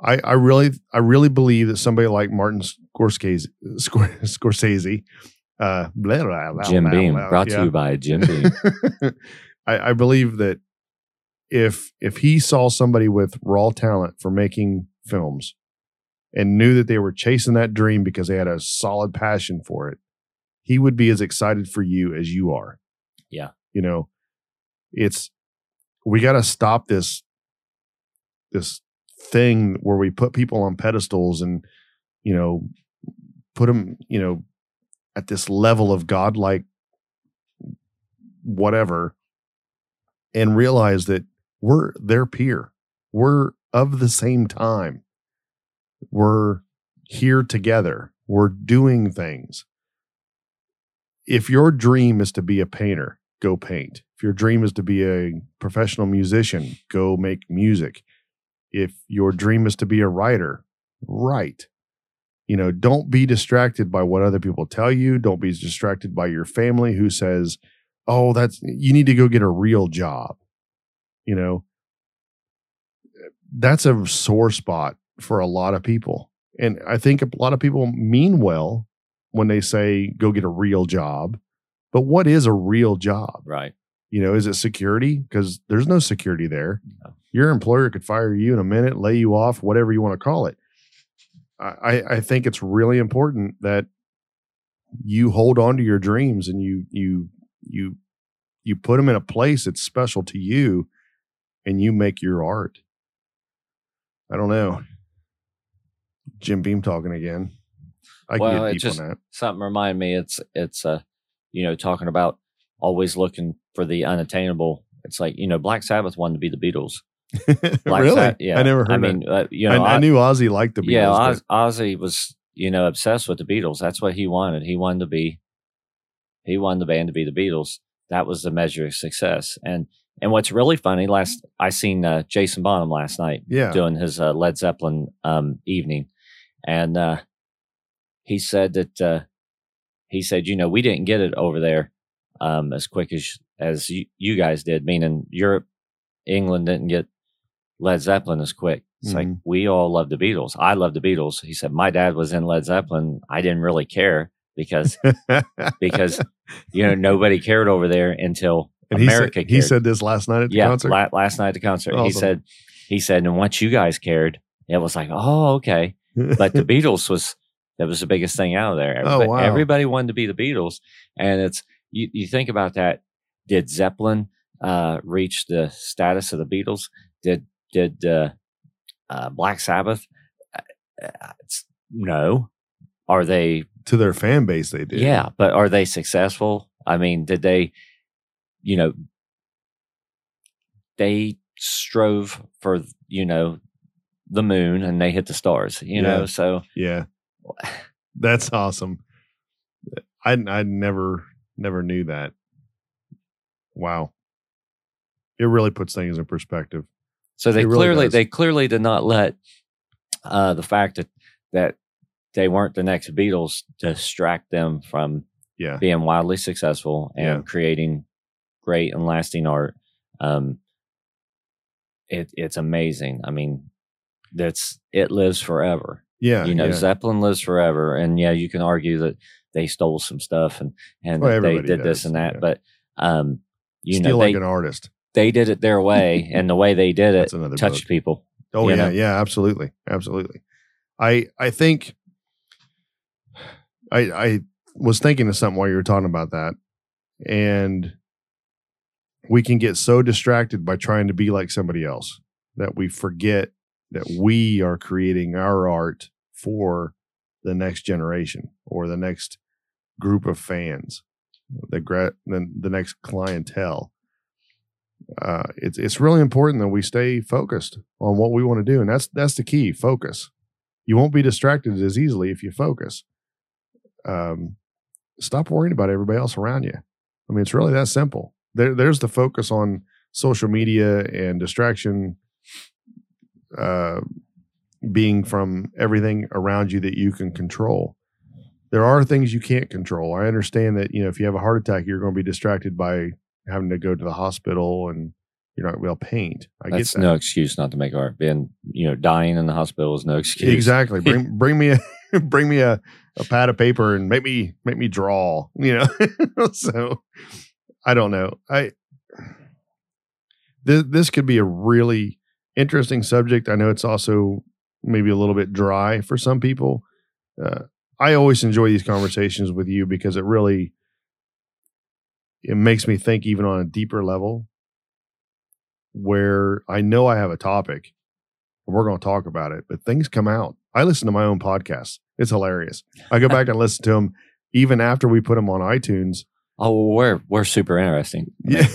I I really I really believe that somebody like Martin Scorsese Scorsese, uh, blah, blah, blah, Jim Beam brought to you by Jim Beam I, I believe that if if he saw somebody with raw talent for making films and knew that they were chasing that dream because they had a solid passion for it, he would be as excited for you as you are. Yeah. You know, it's we got to stop this this thing where we put people on pedestals and you know put them you know at this level of godlike whatever and realize that we're their peer. We're of the same time. We're here together. We're doing things. If your dream is to be a painter, go paint. If your dream is to be a professional musician, go make music. If your dream is to be a writer, write. You know, don't be distracted by what other people tell you. Don't be distracted by your family who says, oh, that's you need to go get a real job. You know, that's a sore spot for a lot of people. And I think a lot of people mean well when they say go get a real job. But what is a real job? right You know, is it security? Because there's no security there. No. Your employer could fire you in a minute, lay you off, whatever you want to call it. I, I- think it's really important that you hold on to your dreams and you you you you put them in a place that's special to you and you make your art. I don't know. Jim Beam talking again. I Well, it just- on that. Something remind me. It's it's uh, you know, talking about always looking for the unattainable. It's like you know, Black Sabbath wanted to be the Beatles. Black really? Sabbath- yeah. I never heard I that. mean, uh, you know, I, I knew Ozzy liked the Beatles. yeah, Oz, Ozzy was you know obsessed with the Beatles. That's what he wanted. He wanted to be. He wanted the band to be the Beatles. That was the measure of success. And and what's really funny, last I seen uh, Jason Bonham last night yeah. doing his uh, Led Zeppelin um, evening, and uh, he said that uh, he said, you know, we didn't get it over there um, as quick as as you, you guys did. Meaning Europe, England didn't get Led Zeppelin is quick. It's like Mhm. we all love the Beatles. I love the Beatles. He said my dad was in Led Zeppelin. I didn't really care because because you know nobody cared over there until and he America said, he said this last night at the yeah, concert. la- last night at the concert, he said, he said, and once you guys cared, it was like, oh, okay. But the Beatles was that was the biggest thing out of there. Oh, wow. everybody wanted to be the Beatles, and it's you. You think about that. Did Zeppelin uh, reach the status of the Beatles? Did did uh, uh, Black Sabbath? Uh, uh, no. Are they to their fan base, they did. yeah, but are they successful? I mean, did they, you know, they strove for, you know, the moon and they hit the stars, you know? So, Yeah. That's awesome. I I never never knew that. Wow. It really puts things in perspective. So they really clearly, does. they clearly did not let uh, the fact that, that they weren't the next Beatles distract them from Yeah. being wildly successful and Yeah. creating great and lasting art. Um, it, it's amazing. I mean, that's it lives forever. Yeah. you know, yeah. Zeppelin lives forever, and yeah, you can argue that they stole some stuff and and Well, they did does, this and that, but um, you Steal know, like they an artist. They did it their way, and the way they did it touched book. people. Oh yeah, know? yeah, absolutely, absolutely. I I think I I was thinking of something while you were talking about that, and we can get so distracted by trying to be like somebody else that we forget that we are creating our art for the next generation or the next group of fans, the gra- the, the next clientele uh, it's it's really important that we stay focused on what we want to do, and that's that's the key. Focus. You won't be distracted as easily if you focus. Um, stop worrying about everybody else around you. I mean, it's really that simple. There, there's the focus on social media and distraction, uh, being from everything around you that you can control. There are things you can't control. I understand that you know if you have a heart attack, you're going to be distracted by having to go to the hospital and you're not well paint. I That's get that. no excuse not to make art. Being you know dying in the hospital is no excuse. Exactly. Bring bring me a bring me a, a pad of paper and make me make me draw. You know. so I don't know. I this this could be a really interesting subject. I know it's also maybe a little bit dry for some people. Uh, I always enjoy these conversations with you because it really it makes me think even on a deeper level where I know I have a topic and we're going to talk about it, but things come out. I listen to my own podcasts. It's hilarious. I go back and listen to them even after we put them on iTunes. Oh, well, we're we're super interesting. Yeah.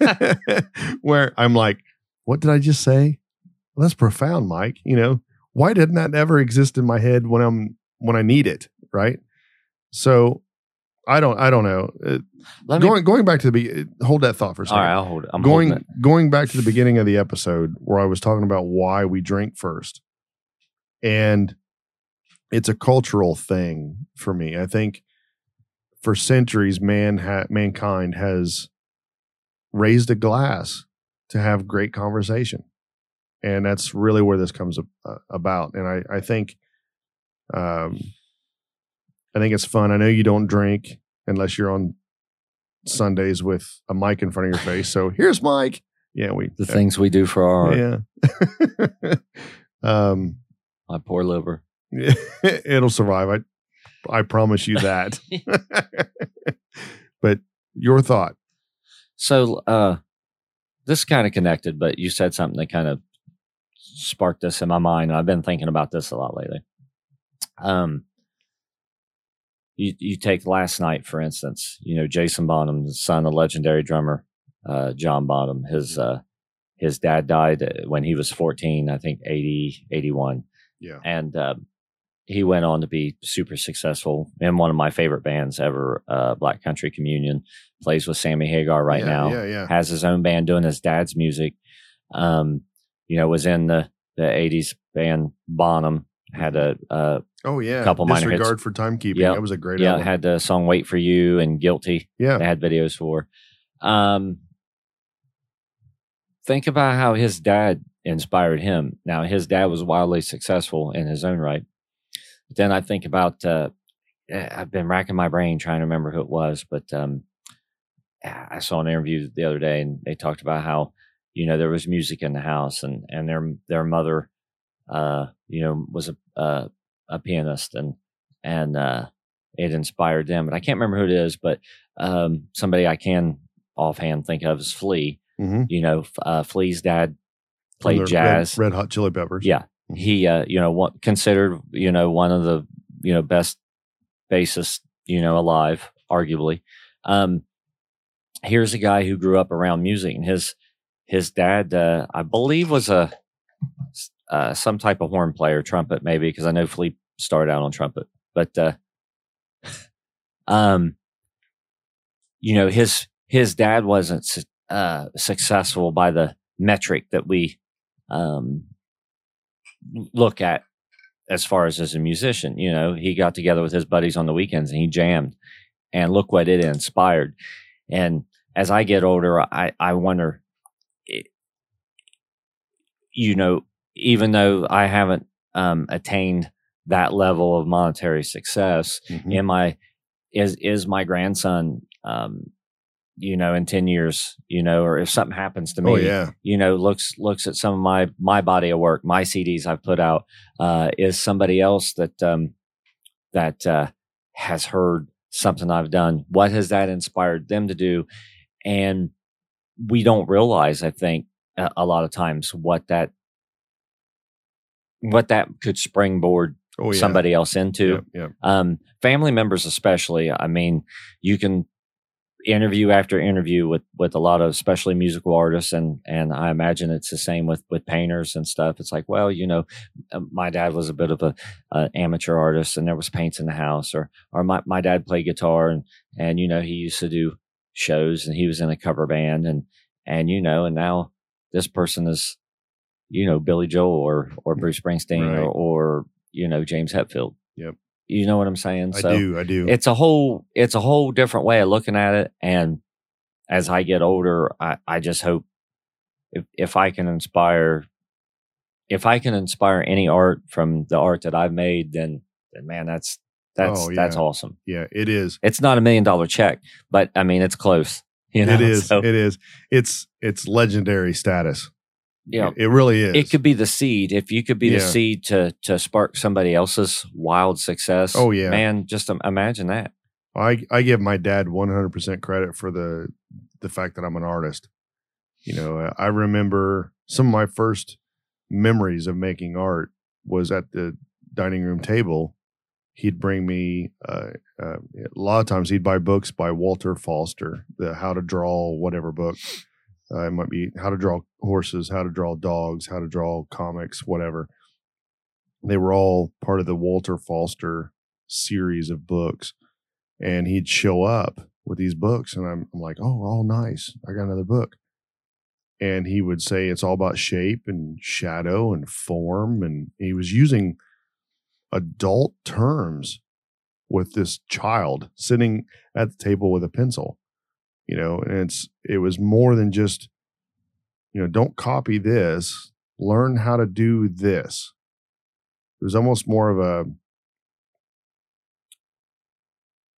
where I'm like, what did I just say? Well, that's profound, Mike. You know, why didn't that ever exist in my head when I'm when I need it, right? So I don't I don't know. Uh, Let me. going going back to the be- hold that thought for a second. right, I'll hold it. I'm going it. going back to the beginning of the episode where I was talking about why we drink first, and it's a cultural thing for me. I think for centuries, man ha- mankind has raised a glass to have great conversation, and that's really where this comes ab- uh, about. And I I think, um, I think it's fun. I know you don't drink unless you're on Sundays with a mic in front of your face. So here's Mike. Yeah, we The things we do for our. Yeah. um, My poor liver. it'll survive. I I promise you that. but your thought. So, uh, this kind of connected, but you said something that kind of sparked this in my mind. I've been thinking about this a lot lately. Um, you you take last night for instance. You know, Jason Bonham, the son of legendary drummer uh, John Bonham. His uh, his dad died uh, when he was 14, I think 80, 81. Yeah. And uh, he went on to be super successful in one of my favorite bands ever, uh, Black Country Communion. Plays with Sammy Hagar right yeah, now. Yeah, yeah. Has his own band doing his dad's music. Um, you know, was in the the '80s band Bonham. Had a, a Oh yeah. couple minor hits. Disregard for timekeeping. Yep. That was a great yeah had the song "Wait for You" and "Guilty." yeah. they had videos for. Um, think about how his dad inspired him. Now, his dad was wildly successful in his own right. But then I think about, uh, eh, I've been racking my brain trying to remember who it was, but um, I saw an interview the other day and they talked about how, you know, there was music in the house and, and their, their mother, uh, you know, was a, uh, a pianist and, and, uh, it inspired them. But I can't remember who it is, but um, somebody I can offhand think of is Flea. hmm You know, uh, Flea's dad played jazz. Red, Red Hot Chili Peppers. Yeah. He, uh, you know, what considered, you know, one of the, you know, best bassists, you know, alive, arguably. Um, here's a guy who grew up around music, and his his dad, uh, I believe, was a uh, some type of horn player, trumpet, maybe, because I know Flea started out on trumpet, but uh, um, you know, his his dad wasn't uh, successful by the metric that we um, look at as far as as a musician. You know, he got together with his buddies on the weekends and he jammed, and look what it inspired. And as I get older, I I wonder, you know, even though I haven't um, attained that level of monetary success, Mhm. am I is is my grandson um you know in 10 years you know or if something happens to me Oh yeah. you know looks looks at some of my my body of work my cds i've put out uh is somebody else that um that uh has heard something i've done what has that inspired them to do and we don't realize i think a, a lot of times what that what that could springboard Oh yeah. somebody else into Yep, yep. um, family members especially i mean you can interview after interview with with a lot of especially musical artists and and i imagine it's the same with with painters and stuff it's like well you know uh, my dad was a bit of a, a amateur artist and there was paints in the house or or my, my dad played guitar and and you know he used to do shows and he was in a cover band and and you know and now this person is you know billy joel or or mm. bruce springsteen Right. or, or you know james hetfield Yep. you know what i'm saying I do. I do. it's a whole it's a whole different way of looking at it and as i get older i i just hope if if i can inspire if i can inspire any art from the art that i've made then then man that's that's Oh, that's awesome yeah, it is. it's not a million dollar check but i mean it's close you know it is. so, It is. It's it's legendary status. Yeah It, it really is. it could be the seed if you could be the seed to to spark somebody else's wild success Oh, yeah. man just imagine that I I give my dad 100% credit for the the fact that I'm an artist. You know, I remember some of my first memories of making art was at the dining room table. He'd bring me uh, uh, a lot of times he'd buy books by Walter Foster, the How to Draw whatever book. Uh, it might be How to Draw Horses, How to Draw Dogs, How to Draw Comics, whatever. They were all part of the Walter Foster series of books and he'd show up with these books and I'm, I'm like oh all nice. I got another book. And he would say it's all about shape and shadow and form and he was using adult terms with this child sitting at the table with a pencil you know and it's it was more than just you know don't copy this learn how to do this. It was almost more of a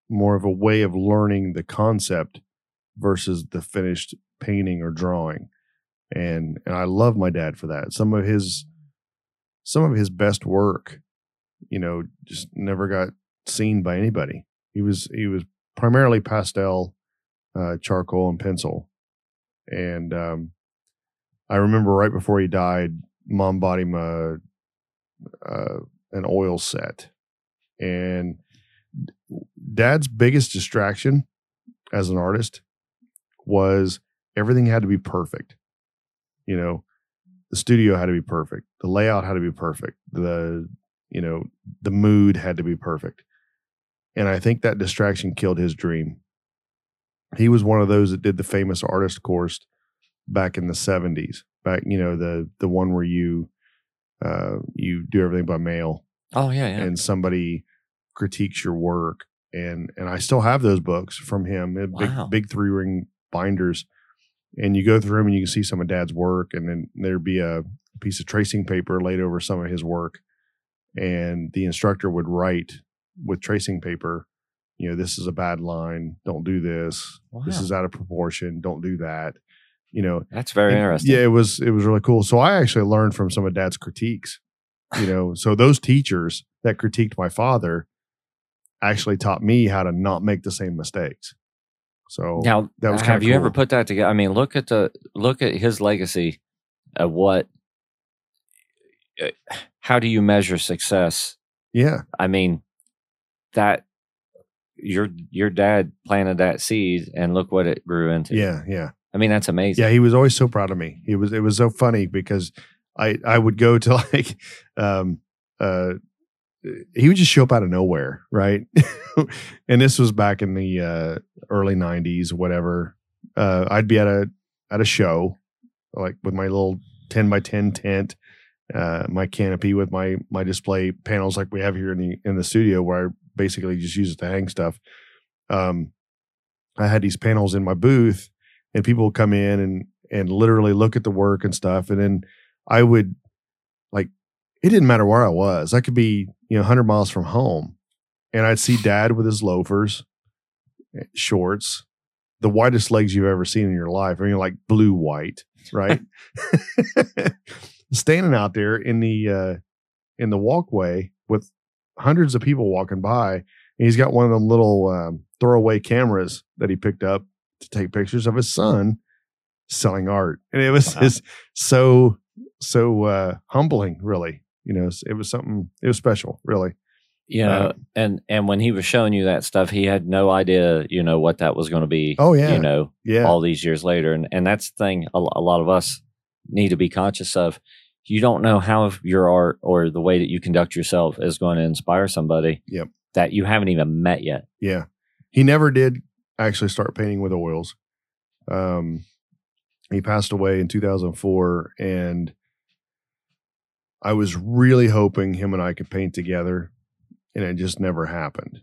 more of a way of learning the concept versus the finished painting or drawing. And and I love my dad for that. Some of his some of his best work you know just never got seen by anybody. He was he was primarily pastel uh charcoal and pencil. And um I remember right before he died mom bought him a, uh, an oil set, and dad's biggest distraction as an artist was everything had to be perfect. You know, the studio had to be perfect, the layout had to be perfect, the you know the mood had to be perfect, and I think that distraction killed his dream. He was one of those that did the famous artist course back in the 70s back you know the the one where you uh you do everything by mail Oh yeah, yeah. and somebody critiques your work and and I still have those books from him uh, big Wow. big three ring binders and you go through them and you can see some of dad's work and then there'd be a piece of tracing paper laid over some of his work and the instructor would write with tracing paper you know this is a bad line don't do this this is out of proportion don't do that you know That's very and, interesting. Yeah, it was it was really cool. So I actually learned from some of Dad's critiques. You know, so those teachers that critiqued my father actually taught me how to not make the same mistakes. So Now, that was have you ever put that together? I mean, look at the look at his legacy of what. uh, How do you measure success? yeah, I mean, that your your dad planted that seed, and look what it grew into. yeah, yeah, I mean, that's amazing. yeah. He was always so proud of me. He was it was so funny because I I would go to like um uh he would just show up out of nowhere, right? and this was back in the uh early 90s whatever. Uh I'd be at a at a show like with my little 10 by 10 tent uh my canopy with my my display panels like we have here in the in the studio where I basically just use it to hang stuff. Um I had these panels in my booth and people would come in and and literally look at the work and stuff and then I would like it didn't matter where I was. I could be, you know, 100 miles from home and I'd see dad with his loafers, eh, shorts, the whitest legs you've ever seen in your life. I mean, like blue white, right? Standing out there in the uh, in the walkway with hundreds of people walking by, and he's got one of them little um, throwaway cameras that he picked up to take pictures of his son selling art, and it was Wow. just so so uh, humbling, really. You know, it was something. It was special, really. you know, Uh, and and when he was showing you that stuff, he had no idea, you know, what that was going to be. Oh, yeah. you know, Yeah, all these years later, and and that's the thing. A, a lot of us need to be conscious of. You don't know how your art or the way that you conduct yourself is going to inspire somebody. Yep. That you haven't even met yet. Yeah. He never did actually start painting with oils. Um, he passed away in 2004, and I was really hoping him and I could paint together, and it just never happened.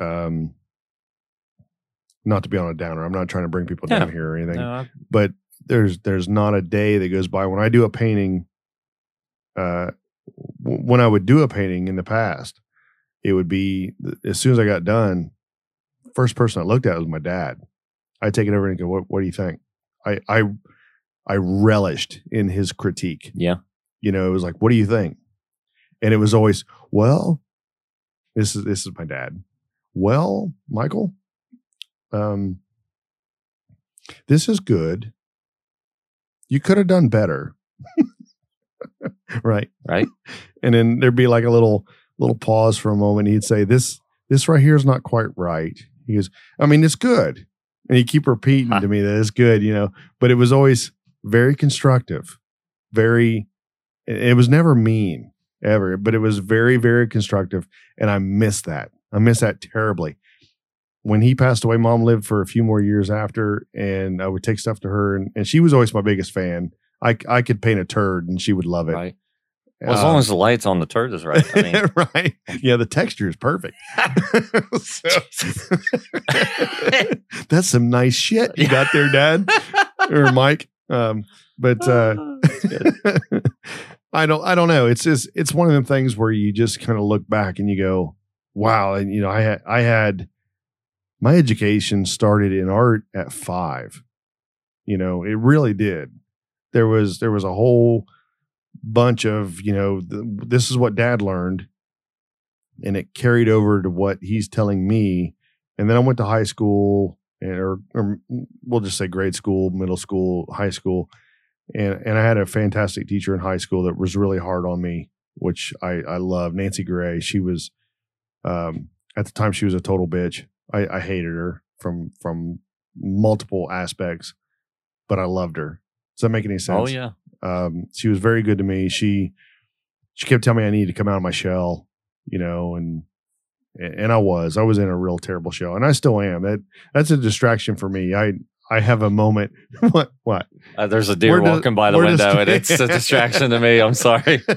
Um, not to be on a downer, I'm not trying to bring people down here or anything, No, I- but there's there's not a day that goes by when I do a painting. Uh, w- when I would do a painting in the past, it would be as soon as I got done, first person I looked at was my dad. I'd take it over and go, "What? What do you think?" I I I relished in his critique. yeah. You know, it was like, "What do you think?" And it was always, "Well, this is this is my dad." Well, Michael, um, this is good. You could have done better, right? Right. And then there'd be like a little little pause for a moment. He'd say, "This this right here is not quite right." He goes, "I mean, it's good," and he'd keep repeating Huh. to me that it's good, you know. But it was always very constructive, very. It it was never mean ever, but it was very very constructive, and I miss that. I miss that terribly. When he passed away, mom lived for a few more years after, and I would take stuff to her, and, and she was always my biggest fan. I I could paint a turd, and she would love it. Right. Well, as long Um, as the lights on the turd is right. I mean, right. Yeah, the texture is perfect. So- that's some nice shit you got there, Dad or Mike. Um, but uh, I don't. I don't know. It's just. It's one of them things where you just kind of look back and you go, "Wow!" And you know, I had. I had my education started in art at five. You know, it really did. There was there was a whole bunch of you know th- this is what dad learned and it carried over to what he's telling me and then i went to high school or, or we'll just say grade school middle school high school and and I had a fantastic teacher in high school that was really hard on me, which I I love. Nancy Gray. She was, um, at the time she was a total bitch. I, I hated her from from multiple aspects, but I loved her. Does that make any sense? Oh yeah. um, she was very good to me. She she kept telling me I needed to come out of my shell, you know, and and I was. I was in a real terrible shell, and I still am. That that's a distraction for me. I I have a moment. what what? Uh, there's a deer We're walking by the window, and it's a distraction to me. I'm sorry.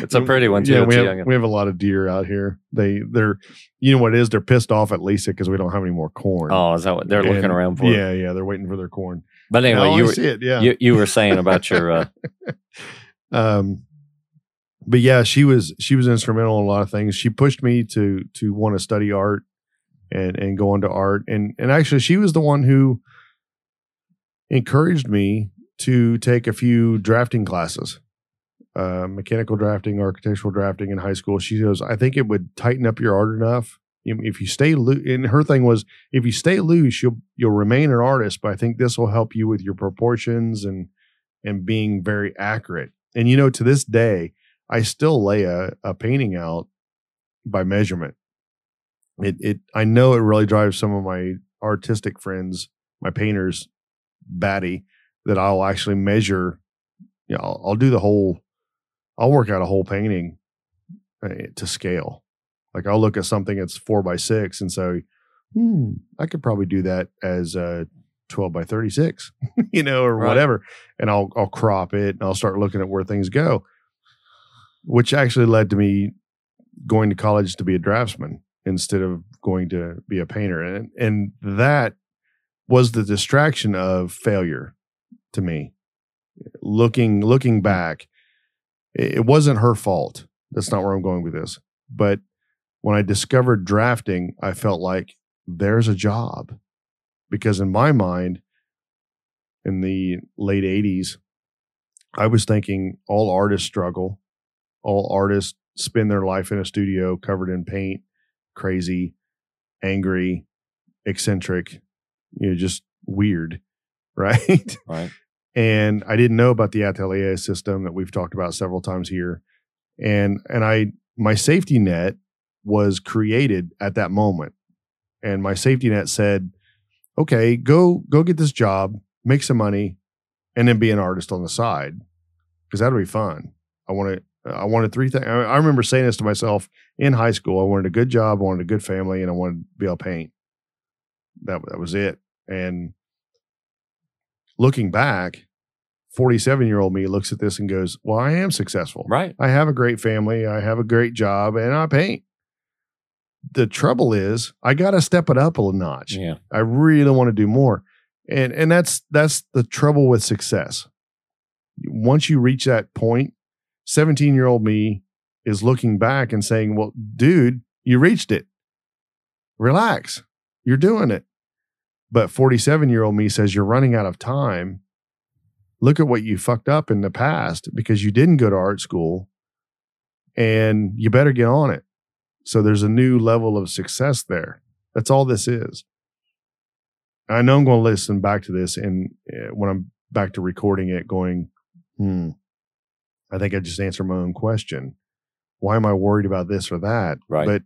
It's a pretty one too. Yeah, we have, we have a lot of deer out here. They they're you know what it is? They're pissed off at Lisa because we don't have any more corn. Oh, is that what they're looking around for? Yeah, yeah, they're waiting for their corn. But anyway, you were see it. Yeah. you, you were saying about your uh, um but yeah she was she was instrumental in a lot of things she pushed me to to want to study art and and go into art and and actually she was the one who encouraged me to take a few drafting classes uh mechanical drafting architectural drafting in high school. She goes i think it would tighten up your art enough. If- you stay loose and her thing was if you stay loose you'll you'll remain an artist but i think this will help you with your proportions and and being very accurate. And you know, to this day, I still lay a, a painting out by measurement. It it I know it really drives some of my artistic friends, my painters, batty, that I'll actually measure. You know, I'll, I'll do the whole. I'll work out a whole painting uh, to scale. Like I'll look at something that's four by six and say, hmm, I could probably do that as uh 12 by 36, you know, or Right. whatever. And I'll I'll crop it and I'll start looking at where things go. Which actually led to me going to college to be a draftsman instead of going to be a painter. And and that was the distraction of failure to me. Looking looking back, it wasn't her fault. That's not where I'm going with this. But when I discovered drafting, I felt like there's a job because in my mind in the late 80s i was thinking all artists struggle all artists spend their life in a studio covered in paint crazy angry eccentric you know just weird right right. and I didn't know about the atelier system that we've talked about several times here. And and I my safety net was created at that moment. And my safety net said, "Okay, go go get this job, make some money, and then be an artist on the side because that'll be fun." I wanted I wanted three things. I I remember saying this to myself in high school. I wanted a good job, I wanted a good family, and I wanted to be able to paint. That that was it. And looking back, 47 year old me looks at this and goes, Well, I am successful. Right. I have a great family. I have a great job and I paint. The trouble is, I got to step it up a notch. Yeah. I really want to do more. And and that's that's the trouble with success. Once you reach that point, 17 year old me is looking back and saying, Well, dude, you reached it. Relax. You're doing it. But 47 year old me says, You're running out of time. Look at what you fucked up in the past because you didn't go to art school and you better get on it. So there's a new level of success there. That's all this is. I know I'm going to listen back to this and uh, when I'm back to recording it, going, hmm, I think I just answered my own question. Why am I worried about this or that? Right. But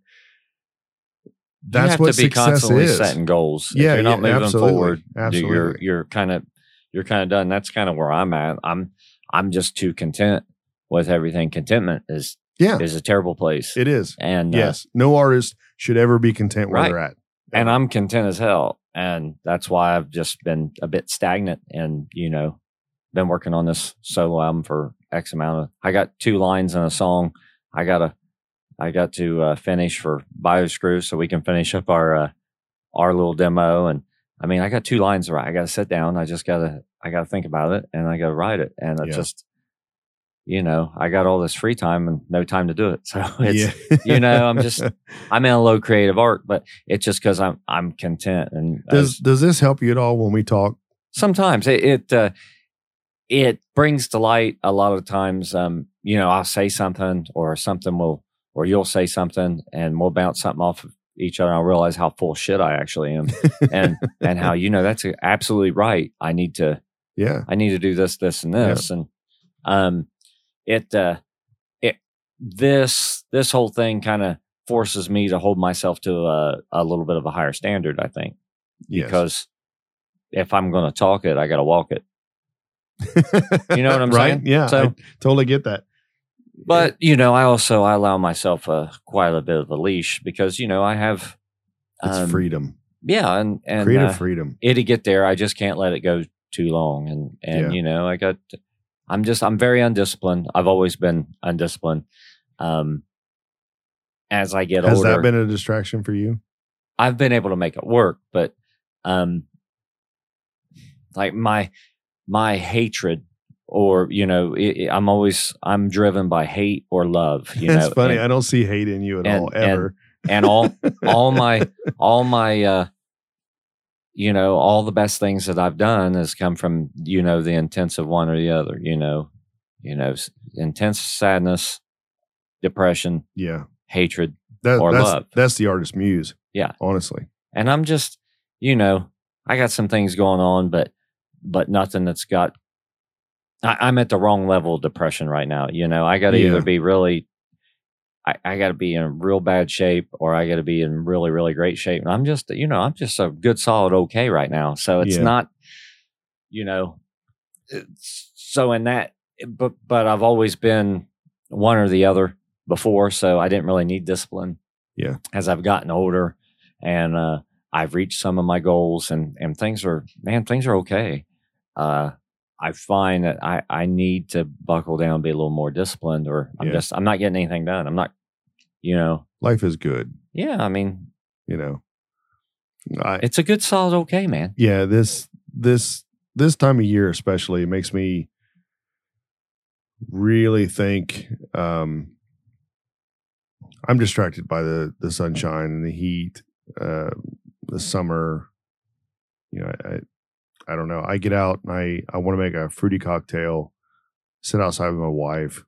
you that's have what to be constantly is. setting goals. If Yeah, you're not yeah, moving absolutely. forward. Absolutely. You're you're kind of you're kind of done. That's kind of where I'm at. I'm I'm just too content with everything. Contentment is Yeah, is a terrible place. it is. and uh, Yes. No artist should ever be content where Right. they're at. and I'm content as hell. And that's why I've just been a bit stagnant and, you know, been working on this solo album for X amount of, I got two lines in a song. I got to, I got to uh, finish for Bioscrew so we can finish up our, uh, our little demo. And I mean, I got two lines right. I got to sit down. I just got to, I got to think about it and I got to write it. And Yeah. just, you know, I got all this free time and no time to do it. So it's, yeah. you know, I'm just- I'm in a low creative art, but it's just because I'm I'm content. And does as- does this help you at all when we talk? sometimes it it, uh, it brings to light a lot of times. Um, you know, I'll say something or something will, or you'll say something, and we'll bounce something off of each other. And I'll realize how full shit I actually am, and and how you know that's absolutely right. I need to Yeah. I need to do this, this, and Yeah. this, and um, it uh, it this this whole thing kind of forces me to hold myself to a, a little bit of a higher standard. I think Yes. because if I'm going to talk it, I got to walk it. You know what I'm right? saying? Yeah. So- I totally get that. But you know, I also I allow myself a quite a bit of a leash because you know I have it's um, freedom. Yeah, and and Creative uh, freedom. it'll get there. I just can't let it go too long. And and Yeah. you know, I got I'm just I'm very undisciplined. I've always been undisciplined. Um as I get Has older, Has that been a distraction for you? I've been able to make it work, but um like my my hatred or you know, it, I'm always I'm driven by hate or love, you It's know. funny. and- I don't see hate in you at and- all, ever. and all all my all my uh you know all the best things that i've done has come from you know the intense of one or the other you know you know intense sadness depression yeah. hatred That, Or that's, love. That's the artist muse. Yeah. Honestly. and i'm just you know i got some things going on but but nothing that's got I, i'm at the wrong level of depression right now you know i gotta Yeah. either be really I, I got to be in real bad shape or I got to be in really, really great shape. And I'm just, you know, I'm just a good, solid, okay right now. So it's Yeah. not, you know, it's, so in that, but, but I've always been one or the other before. So I didn't really need discipline. Yeah. As I've gotten older and, uh, I've reached some of my goals and, and things are, man, things are okay. Uh, I find that I, I need to buckle down, be a little more disciplined, or I'm Yeah. just I'm not getting anything done. I'm not, you know. Life is good. Yeah, I mean, You know. I it's a good, solid, okay, man. yeah, this this this time of year especially makes me really think um I'm distracted by the the sunshine and the heat, uh, the summer. You know, I I don't know. I get out and I I want to make a fruity cocktail, sit outside with my wife,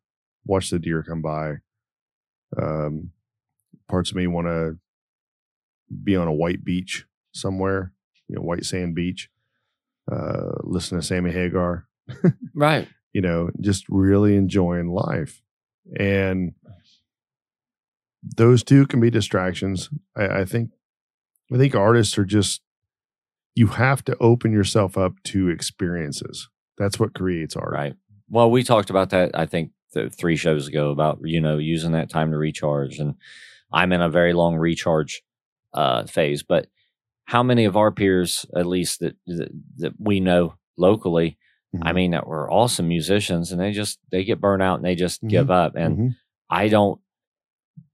watch the deer come by. Um, parts of me want to be on a white beach somewhere, you know, white sand beach. Uh, listen to Sammy Hagar Right. you know, just really enjoying life. And those two can be distractions. I, I think I think artists are just you have to open yourself up to experiences. That's what creates art. Right. Well, we talked about that. I think th- three shows ago about you know using that time to recharge, and I'm in a very long recharge uh, phase. But how many of our peers, at least that that, that we know locally, I Mhm. mean, that were awesome musicians, and they just they get burnt out and they just Mhm. give up. And Mhm. I don't.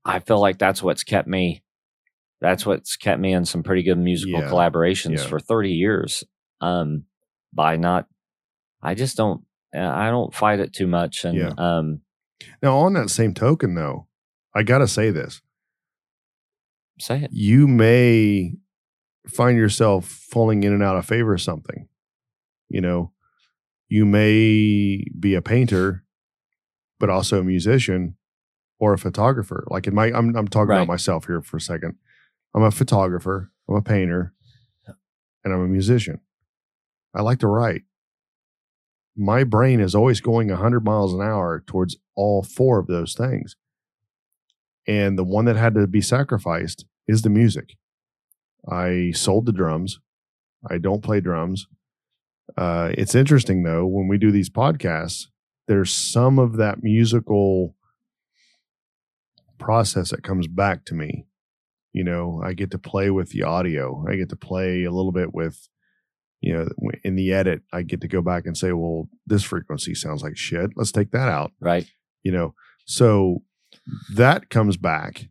I feel like that's what's kept me. That's what's kept me in some pretty good musical Yeah. collaborations Yeah. for thirty years. Um, by not, I just don't. I don't fight it too much, and Yeah. um, Now, on that same token, though, I got to say this: say it. you may find yourself falling in and out of favor of something. You know, you may be a painter, but also a musician or a photographer. Like in my, I'm, I'm talking Right. about myself here for a second. I'm a photographer, I'm a painter, and I'm a musician. I like to write. My brain is always going 100 miles an hour towards all four of those things. And the one that had to be sacrificed is the music. I sold the drums. I don't play drums. Uh, it's interesting though, when we do these podcasts, there's some of that musical process that comes back to me. You know, I get to play with the audio. I get to play a little bit with, you know, in the edit, I get to go back and say, well, this frequency sounds like shit. Let's take that out Right. you know so that comes back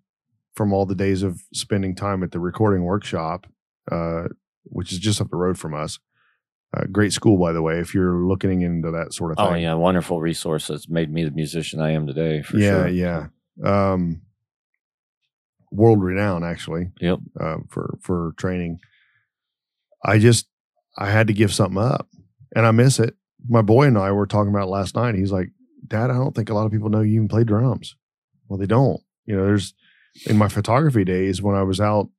from all the days of spending time at the recording workshop uh, which is just up the road from us uh, great school by the way if you're looking into that sort of thing. Oh yeah, wonderful resource that's made me the musician I am today. For yeah sure. yeah um, world renowned actually Yep. uh, for for training. I just i had to give something up and i miss it. My boy and i were talking about it last night. He's like dad i don't think a lot of people know you even play drums. Well they don't. You know there's in my photography days when i was out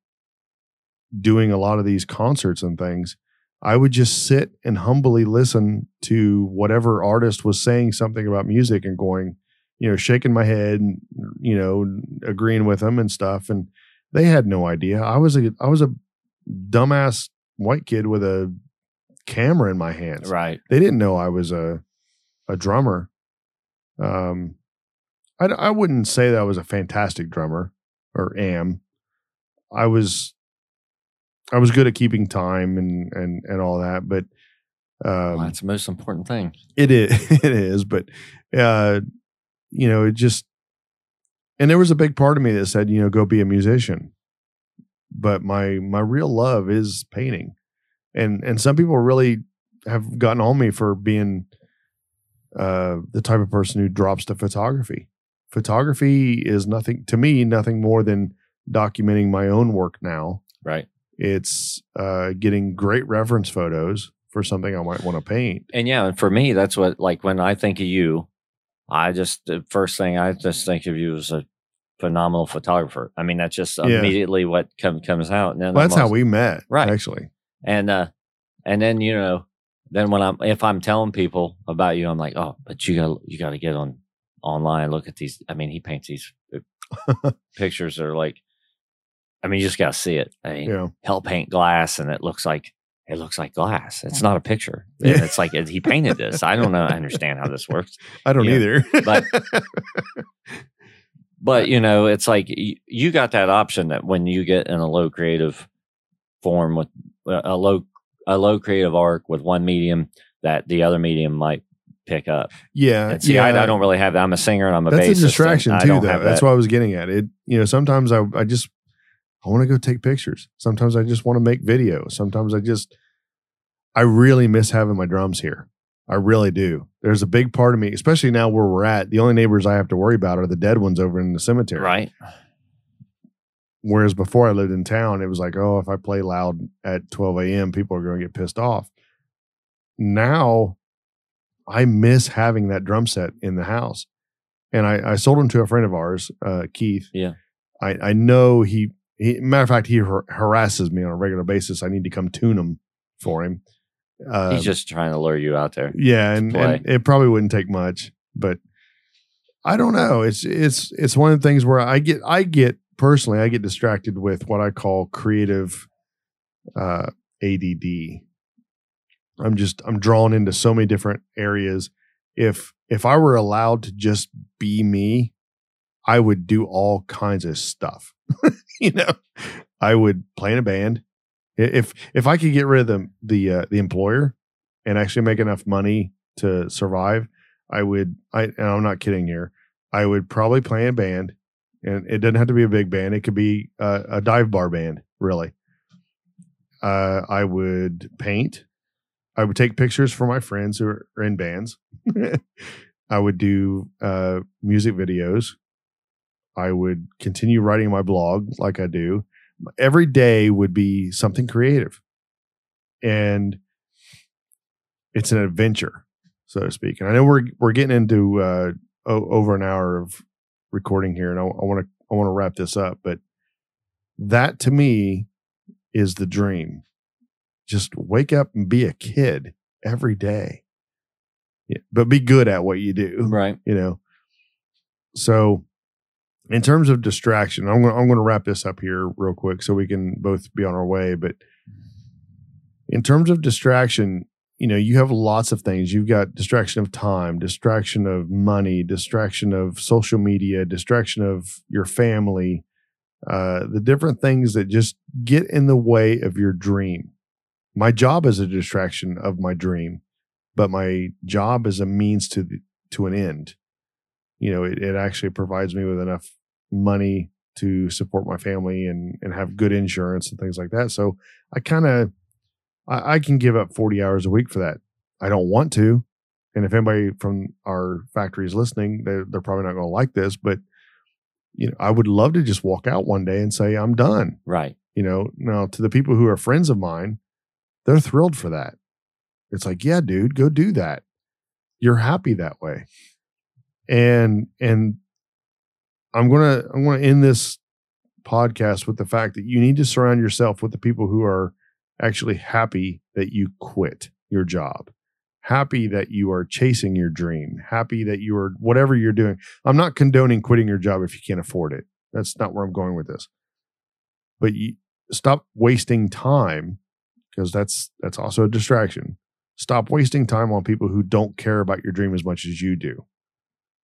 doing a lot of these concerts and things I would just sit and humbly listen to whatever artist was saying something about music and going, you know, shaking my head and you know, agreeing with them and stuff. And they had no idea. I was a I was a dumbass white kid with a camera in my hands. Right. They didn't know I was a a drummer. Um, I I wouldn't say that I was a fantastic drummer or am. I was I was good at keeping time and and and all that, but um, Well, that's the most important thing. it is it is, but uh, you know, it just and there was a big part of me that said, you know, go be a musician. But my my real love is painting. And and some people really have gotten on me for being uh the type of person who drops to photography. Photography is nothing to me, nothing more than documenting my own work now. Right. It's uh getting great reference photos for something I might want to paint. And yeah, and for me, that's what like when I think of you, I just the first thing I just think of you as a phenomenal photographer. I mean, that's just Yeah. immediately what come, comes out. And Well, that's I'm how we met, Right. Actually, and uh and then you know then when i'm if i'm telling people about you i'm like oh but you got you got to get on online look at these i mean he paints these uh, pictures that are like i mean you just got to see it i mean yeah. he'll paint glass and it looks like it looks like glass it's not a picture Yeah. It's like he painted this i don't know i understand how this works I don't either. but- but you know it's like you, got that option that when you get in a low creative form with uh, a low a low creative arc with one medium that the other medium might pick up yeah, and see yeah. I, I don't really have that i'm a singer and i'm a That's bassist a distraction too, though. That's that. what I was getting at. It, you know, sometimes I, I just, I want to go take pictures. Sometimes I just want to make videos. Sometimes I just, I really miss having my drums here. I really do. There's a big part of me, especially now where we're at. The only neighbors I have to worry about are the dead ones over in the cemetery. right Whereas before I lived in town, it was like, oh, if I play loud at 12 a.m., people are going to get pissed off. Now I miss having that drum set in the house. And I, I sold them to a friend of ours, uh, Keith. Yeah. I, I know he, he, matter of fact, he har- harasses me on a regular basis. I need to come tune him for him. Uh, he's just trying to lure you out there yeah, and, and it probably wouldn't take much, but I don't know. It's it's it's one of the things where I get I get personally I get distracted with what I call creative uh ADD. I'm just I'm drawn into so many different areas. If if I were allowed to just be me, I would do all kinds of stuff. you know, I would play in a band. If if I could get rid of the the uh, the employer and actually make enough money to survive, I would. I and I'm not kidding here. I would probably play in a band, and it doesn't have to be a big band. It could be a, a dive bar band, really. Uh, I would paint. I would take pictures for my friends who are in bands. I would do uh, music videos. I would continue writing my blog like I do. Every day would be something creative. And it's an adventure, so to speak. And I know we're we're getting into uh, o- over an hour of recording here, and I want to I want to wrap this up. But that to me is the dream. Just wake up and be a kid every day, yeah, but be good at what you do right you know. So, in terms of distraction, I'm going I'm to wrap this up here real quick so we can both be on our way. But in terms of distraction, you know, you have lots of things. You've got distraction of time, distraction of money, distraction of social media, distraction of your family, uh, the different things that just get in the way of your dream. My job is a distraction of my dream, but my job is a means to the, to an end. You know, it, it actually provides me with enough money to support my family and and have good insurance and things like that. So I kind of I, I can give up 40 hours a week for that. I don't want to. And if anybody from our factory is listening, they're, they're probably not going to like this, but you know, I would love to just walk out one day and say, I'm done. right You know, now to the people who are friends of mine, they're thrilled for that. It's like, yeah, dude, go do that. You're happy that way. And and I'm gonna I'm gonna end this podcast with the fact that you need to surround yourself with the people who are actually happy that you quit your job, happy that you are chasing your dream, happy that you are whatever you're doing. I'm not condoning quitting your job if you can't afford it. That's not where I'm going with this. But you stop wasting time because that's that's also a distraction. Stop wasting time on people who don't care about your dream as much as you do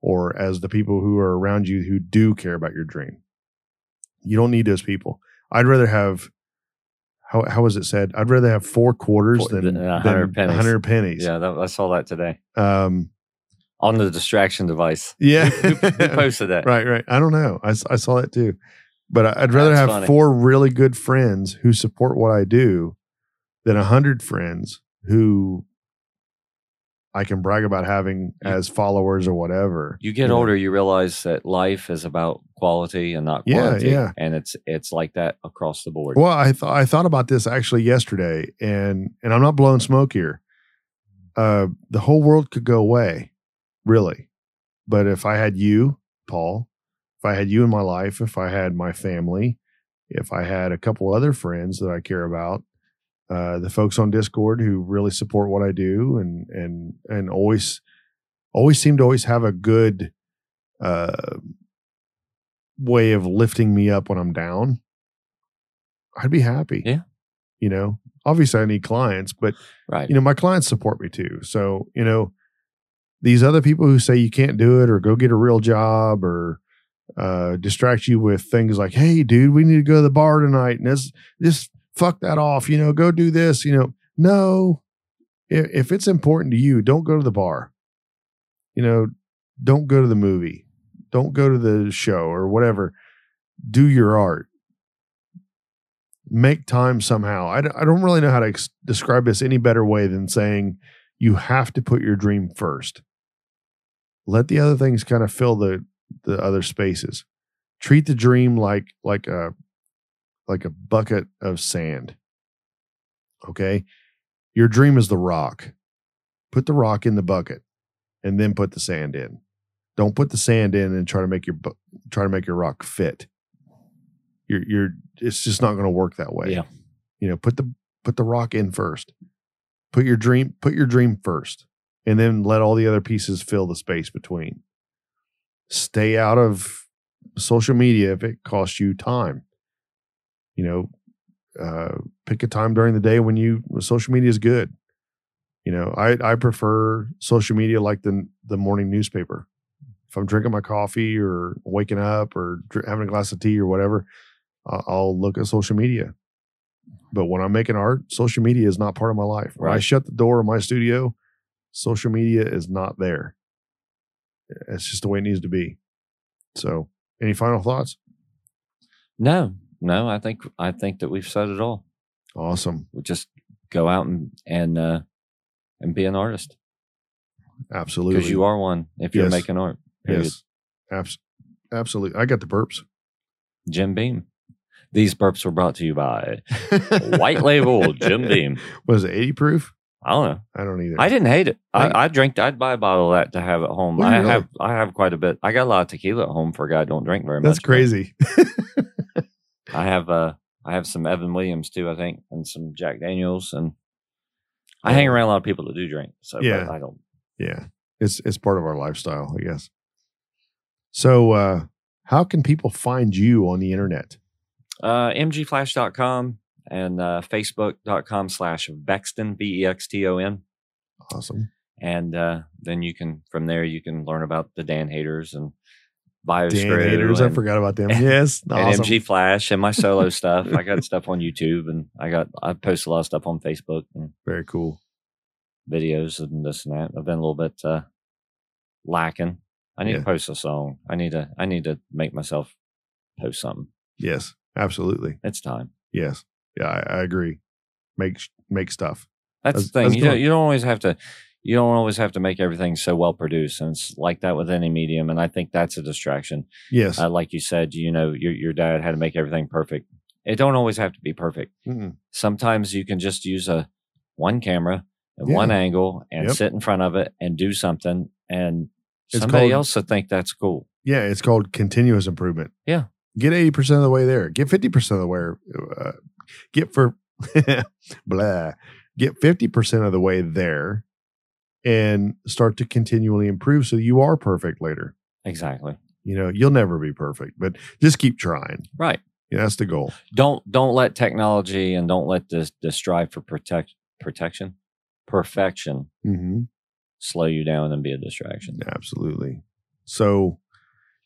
or as the people who are around you who do care about your dream. You don't need those people. I'd rather have how how was it said? I'd rather have four quarters Four- than, than hundred pennies. 100 pennies. Yeah, that, I saw that today Um on the distraction device. yeah. Who, who posted that? right, right. I don't know. I, I saw that too. But I- I'd rather That's have funny. four really good friends who support what I do than a hundred friends who I can brag about having as followers or whatever. You get know? older, you realize that life is about quality and not Yeah, quantity. yeah. And it's it's like that across the board. Well, I thought I thought about this actually yesterday, and and I'm not blowing smoke here. Uh, the whole world could go away, really, but if I had you, Paul, if I had you in my life, if I had my family, if I had a couple other friends that I care about, uh, the folks on Discord who really support what I do, and and and always always seem to always have a good uh way of lifting me up when I'm down. I'd be happy. Yeah. You know, obviously I need clients, but right. you know, my clients support me too. So, you know, these other people who say you can't do it or go get a real job or uh distract you with things like, hey, dude, we need to go to the bar tonight and this just fuck that off, you know, go do this, you know. No. If, if it's important to you, don't go to the bar. You know, don't go to the movie. Don't go to the show or whatever. Do your art make time somehow. I, d- I don't really know how to ex- describe this any better way than saying you have to put your dream first. Let the other things kind of fill the the other spaces. Treat the dream like like a like a bucket of sand. Okay? Your dream is the rock. Put the rock in the bucket and then put the sand in. Don't put the sand in and try to make your bu- try to make your rock fit. You're you're it's just not going to work that way. Yeah. You know, put the put the rock in first. Put your dream put your dream first and then let all the other pieces fill the space between. Stay out of social media if it costs you time. You know, uh, pick a time during the day when you when social media is good. You know, I I prefer social media like the the morning newspaper. If I'm drinking my coffee or waking up or dr- having a glass of tea or whatever, I'll, I'll look at social media. But when I'm making art, social media is not part of my life. When I shut the door of my studio, social media is not there. It's just the way it needs to be. So, any final thoughts? No, no, I think I think that we've said it all. Awesome. We just go out and and uh, and be an artist Absolutely. because you are one if you're Yes. making art. period. Yes. Abs- absolutely. I got the burps. Jim Beam. These burps were brought to you by White Label Jim Beam. Was it 80 proof? I don't know. I don't either. I didn't hate it. I- I, I drank. I'd buy a bottle of that to have at home. I really? have. I have quite a bit. I got a lot of tequila at home for a guy who don't drink very much. That's crazy. I have. Uh, I have some Evan Williams too. I think, and some Jack Daniels, and I hang around a lot of people that do drink. So Yeah. I don't. yeah. It's it's part of our lifestyle, I guess. So uh how can people find you on the internet? Uh, mgflash.com and uh, facebook.com slash Bexton B E X T O N. Awesome. and uh, then you can from there you can learn about the Dan haters and Bioscrew Dan haters, I forgot about them. Yes. and awesome. MG Flash and my solo stuff. I got stuff on YouTube and I got I post a lot of stuff on Facebook and Very cool. videos and this and that. I've been a little bit uh, lacking. I need Yeah. to post a song. I need to I need to make myself post something. Yes. Absolutely. It's time. Yes. Yeah, I, I agree. Make make stuff. That's Let's- the thing. let's You do don't, you don't always have to. You don't always have to make everything so well produced, and it's like that with any medium. And I think that's a distraction. Yes. Uh, like you said, you know, your your dad had to make everything perfect. It don't always have to be perfect. Mm-mm. Sometimes you can just use a one camera and Yeah. one angle and Yep. sit in front of it and do something, and It's somebody called- else will think that's cool. Yeah, it's called continuous improvement. Yeah. Get 80% of the way there. Get 50% of the way. Uh, get for blah. Get 50% of the way there and start to continually improve so you are perfect later. Exactly. You know, you'll never be perfect, but just keep trying. Right. Yeah, that's the goal. Don't don't let technology and don't let this the strive for protect protection perfection Mm-hmm. slow you down and be a distraction. Absolutely. So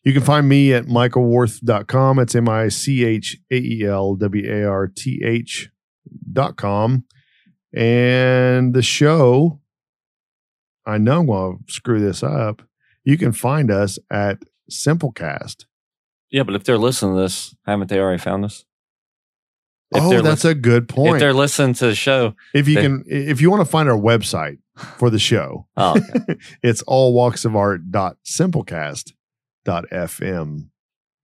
you can find me at michaelwarth.com. It's M I C H A E L W A R T H dot com. And the show, I know I'm going to screw this up. You can find us at Simplecast. Yeah, but if they're listening to this, haven't they already found us? If oh, that's lis- a good if point. they're listening to the show. If you they- can, if you want to find our website for the show, Oh, okay. it's all walks of art dot simplecast dot fm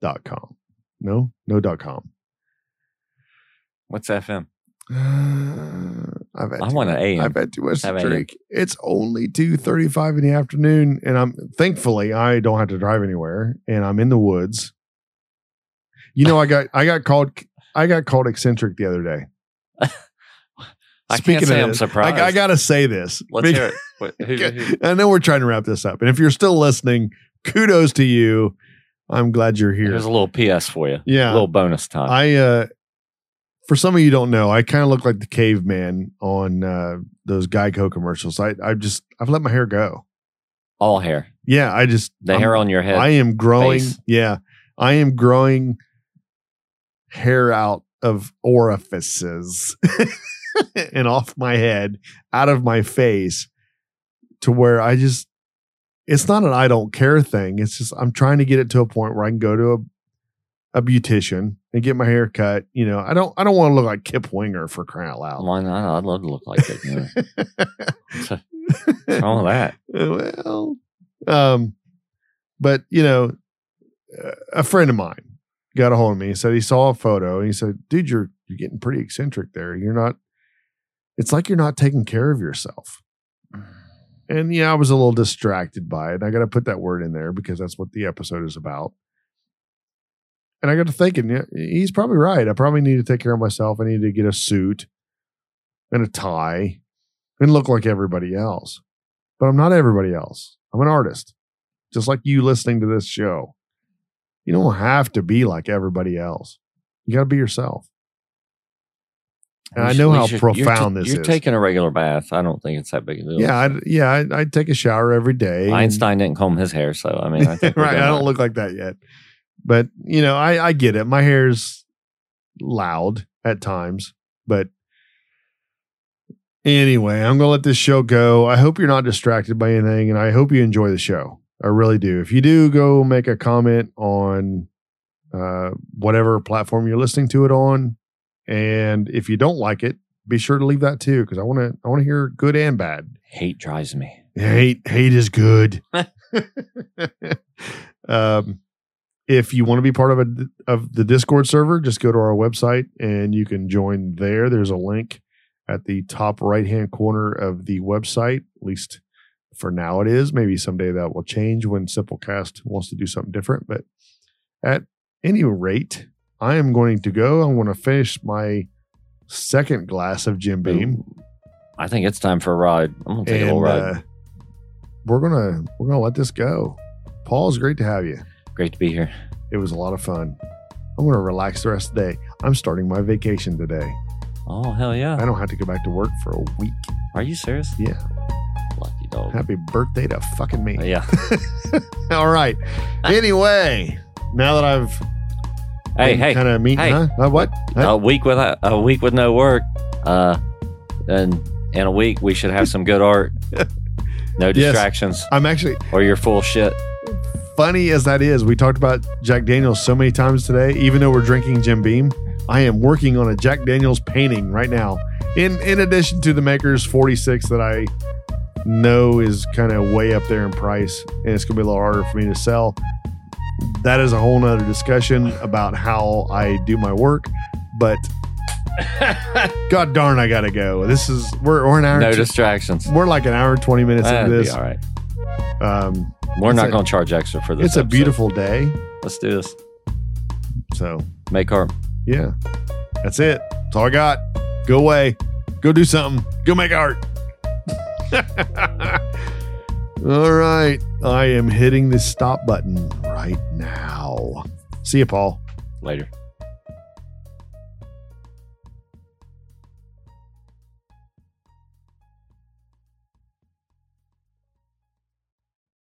dot com. No, no dot com. what's FM? Uh, I've had I want an much- AM. I've had too much to drink. It's only two thirty five in the afternoon, and I'm thankfully I don't have to drive anywhere, and I'm in the woods. You know, I got I got called I got called eccentric the other day. I Speaking can't say of I'm this, surprised. I, I got to say this. Let's hear it. What, who, who, I know we're trying to wrap this up, and if you're still listening, kudos to you. I'm glad you're here. here's a little PS for you. Yeah, A little bonus time. I uh for some of you don't know, I kind of look like the caveman on uh those Geico commercials. I I just I've let my hair go. All hair. Yeah, I just The I'm- hair on your head. I am growing. face. Yeah. I am growing hair out of orifices and off my head, out of my face to where I just it's not an I don't care thing. It's just I'm trying to get it to a point where I can go to a a beautician and get my hair cut. You know, I don't I don't want to look like Kip Winger for crying out loud. Why not? I'd love to look like it. You know. What's wrong with that? well, um, but you know, uh, a friend of mine got a hold of me. He said he saw a photo and he said, "Dude, you're you're getting pretty eccentric there. You're not. It's like you're not taking care of yourself." And yeah, I was a little distracted by it. I got to put that word in there because that's what the episode is about. And I got to thinking, yeah, he's probably right. I probably need to take care of myself. I need to get a suit and a tie and look like everybody else. But I'm not everybody else. I'm an artist, just like you listening to this show. You don't have to be like everybody else. You got to be yourself. And I know how should- you're profound ta- this You're is. taking a regular bath. I don't think it's that big of a deal. Yeah, I, yeah, I, I take a shower every day. and- Einstein didn't comb his hair, so I mean, I think right. I don't look like that yet, but you know, I I get it. My hair's loud at times, but anyway, I'm gonna let this show go. I hope you're not distracted by anything, and I hope you enjoy the show. I really do. If you do, go make a comment on uh, whatever platform you're listening to it on, and if you don't like it, be sure to leave that too, because I want to I want to hear good and bad. Hate drives me. Hate hate is good. um, if you want to be part of a of the Discord server, just go to our website and you can join there. There's a link at the top right hand corner of the website. At least for now, it is. Maybe someday that will change when Simplecast wants to do something different. But at any rate, I am going to go. I'm going to finish my second glass of Jim Beam. I think it's time for a ride. I'm gonna take a little ride. uh, we're gonna we're gonna let this go. Paul, it's great to have you. Great to be here. It was a lot of fun. I'm gonna relax the rest of the day. I'm starting my vacation today. Oh hell yeah! I don't have to go back to work for a week. Are you serious? Yeah. Lucky dog. Happy birthday to fucking me. Uh, yeah. All right. Anyway, now that I've Hey hey. kind of meeting, hey. huh? Uh, what? Huh? A week without a week with no work. Uh, and in a week we should have some good art. No Yes. distractions, I'm actually or you're full shit. Funny as that is. We talked about Jack Daniels so many times today. Even though we're drinking Jim Beam, I am working on a Jack Daniels painting right now. In in addition to the Maker's 46 that I know is kind of way up there in price, and it's gonna be a little harder for me to sell. That is a whole nother discussion about how I do my work. But God darn, I gotta go. This is we're, we're an hour. No and- distractions. we're like an hour and 20 minutes That'd into be this. all right. Um, We're not going to charge extra for this. It's episode. a beautiful day. Let's do this. So make art. Yeah, that's it. That's all I got. Go away. Go do something. Go make art. all right, I am hitting the stop button right now. See you, Paul. Later.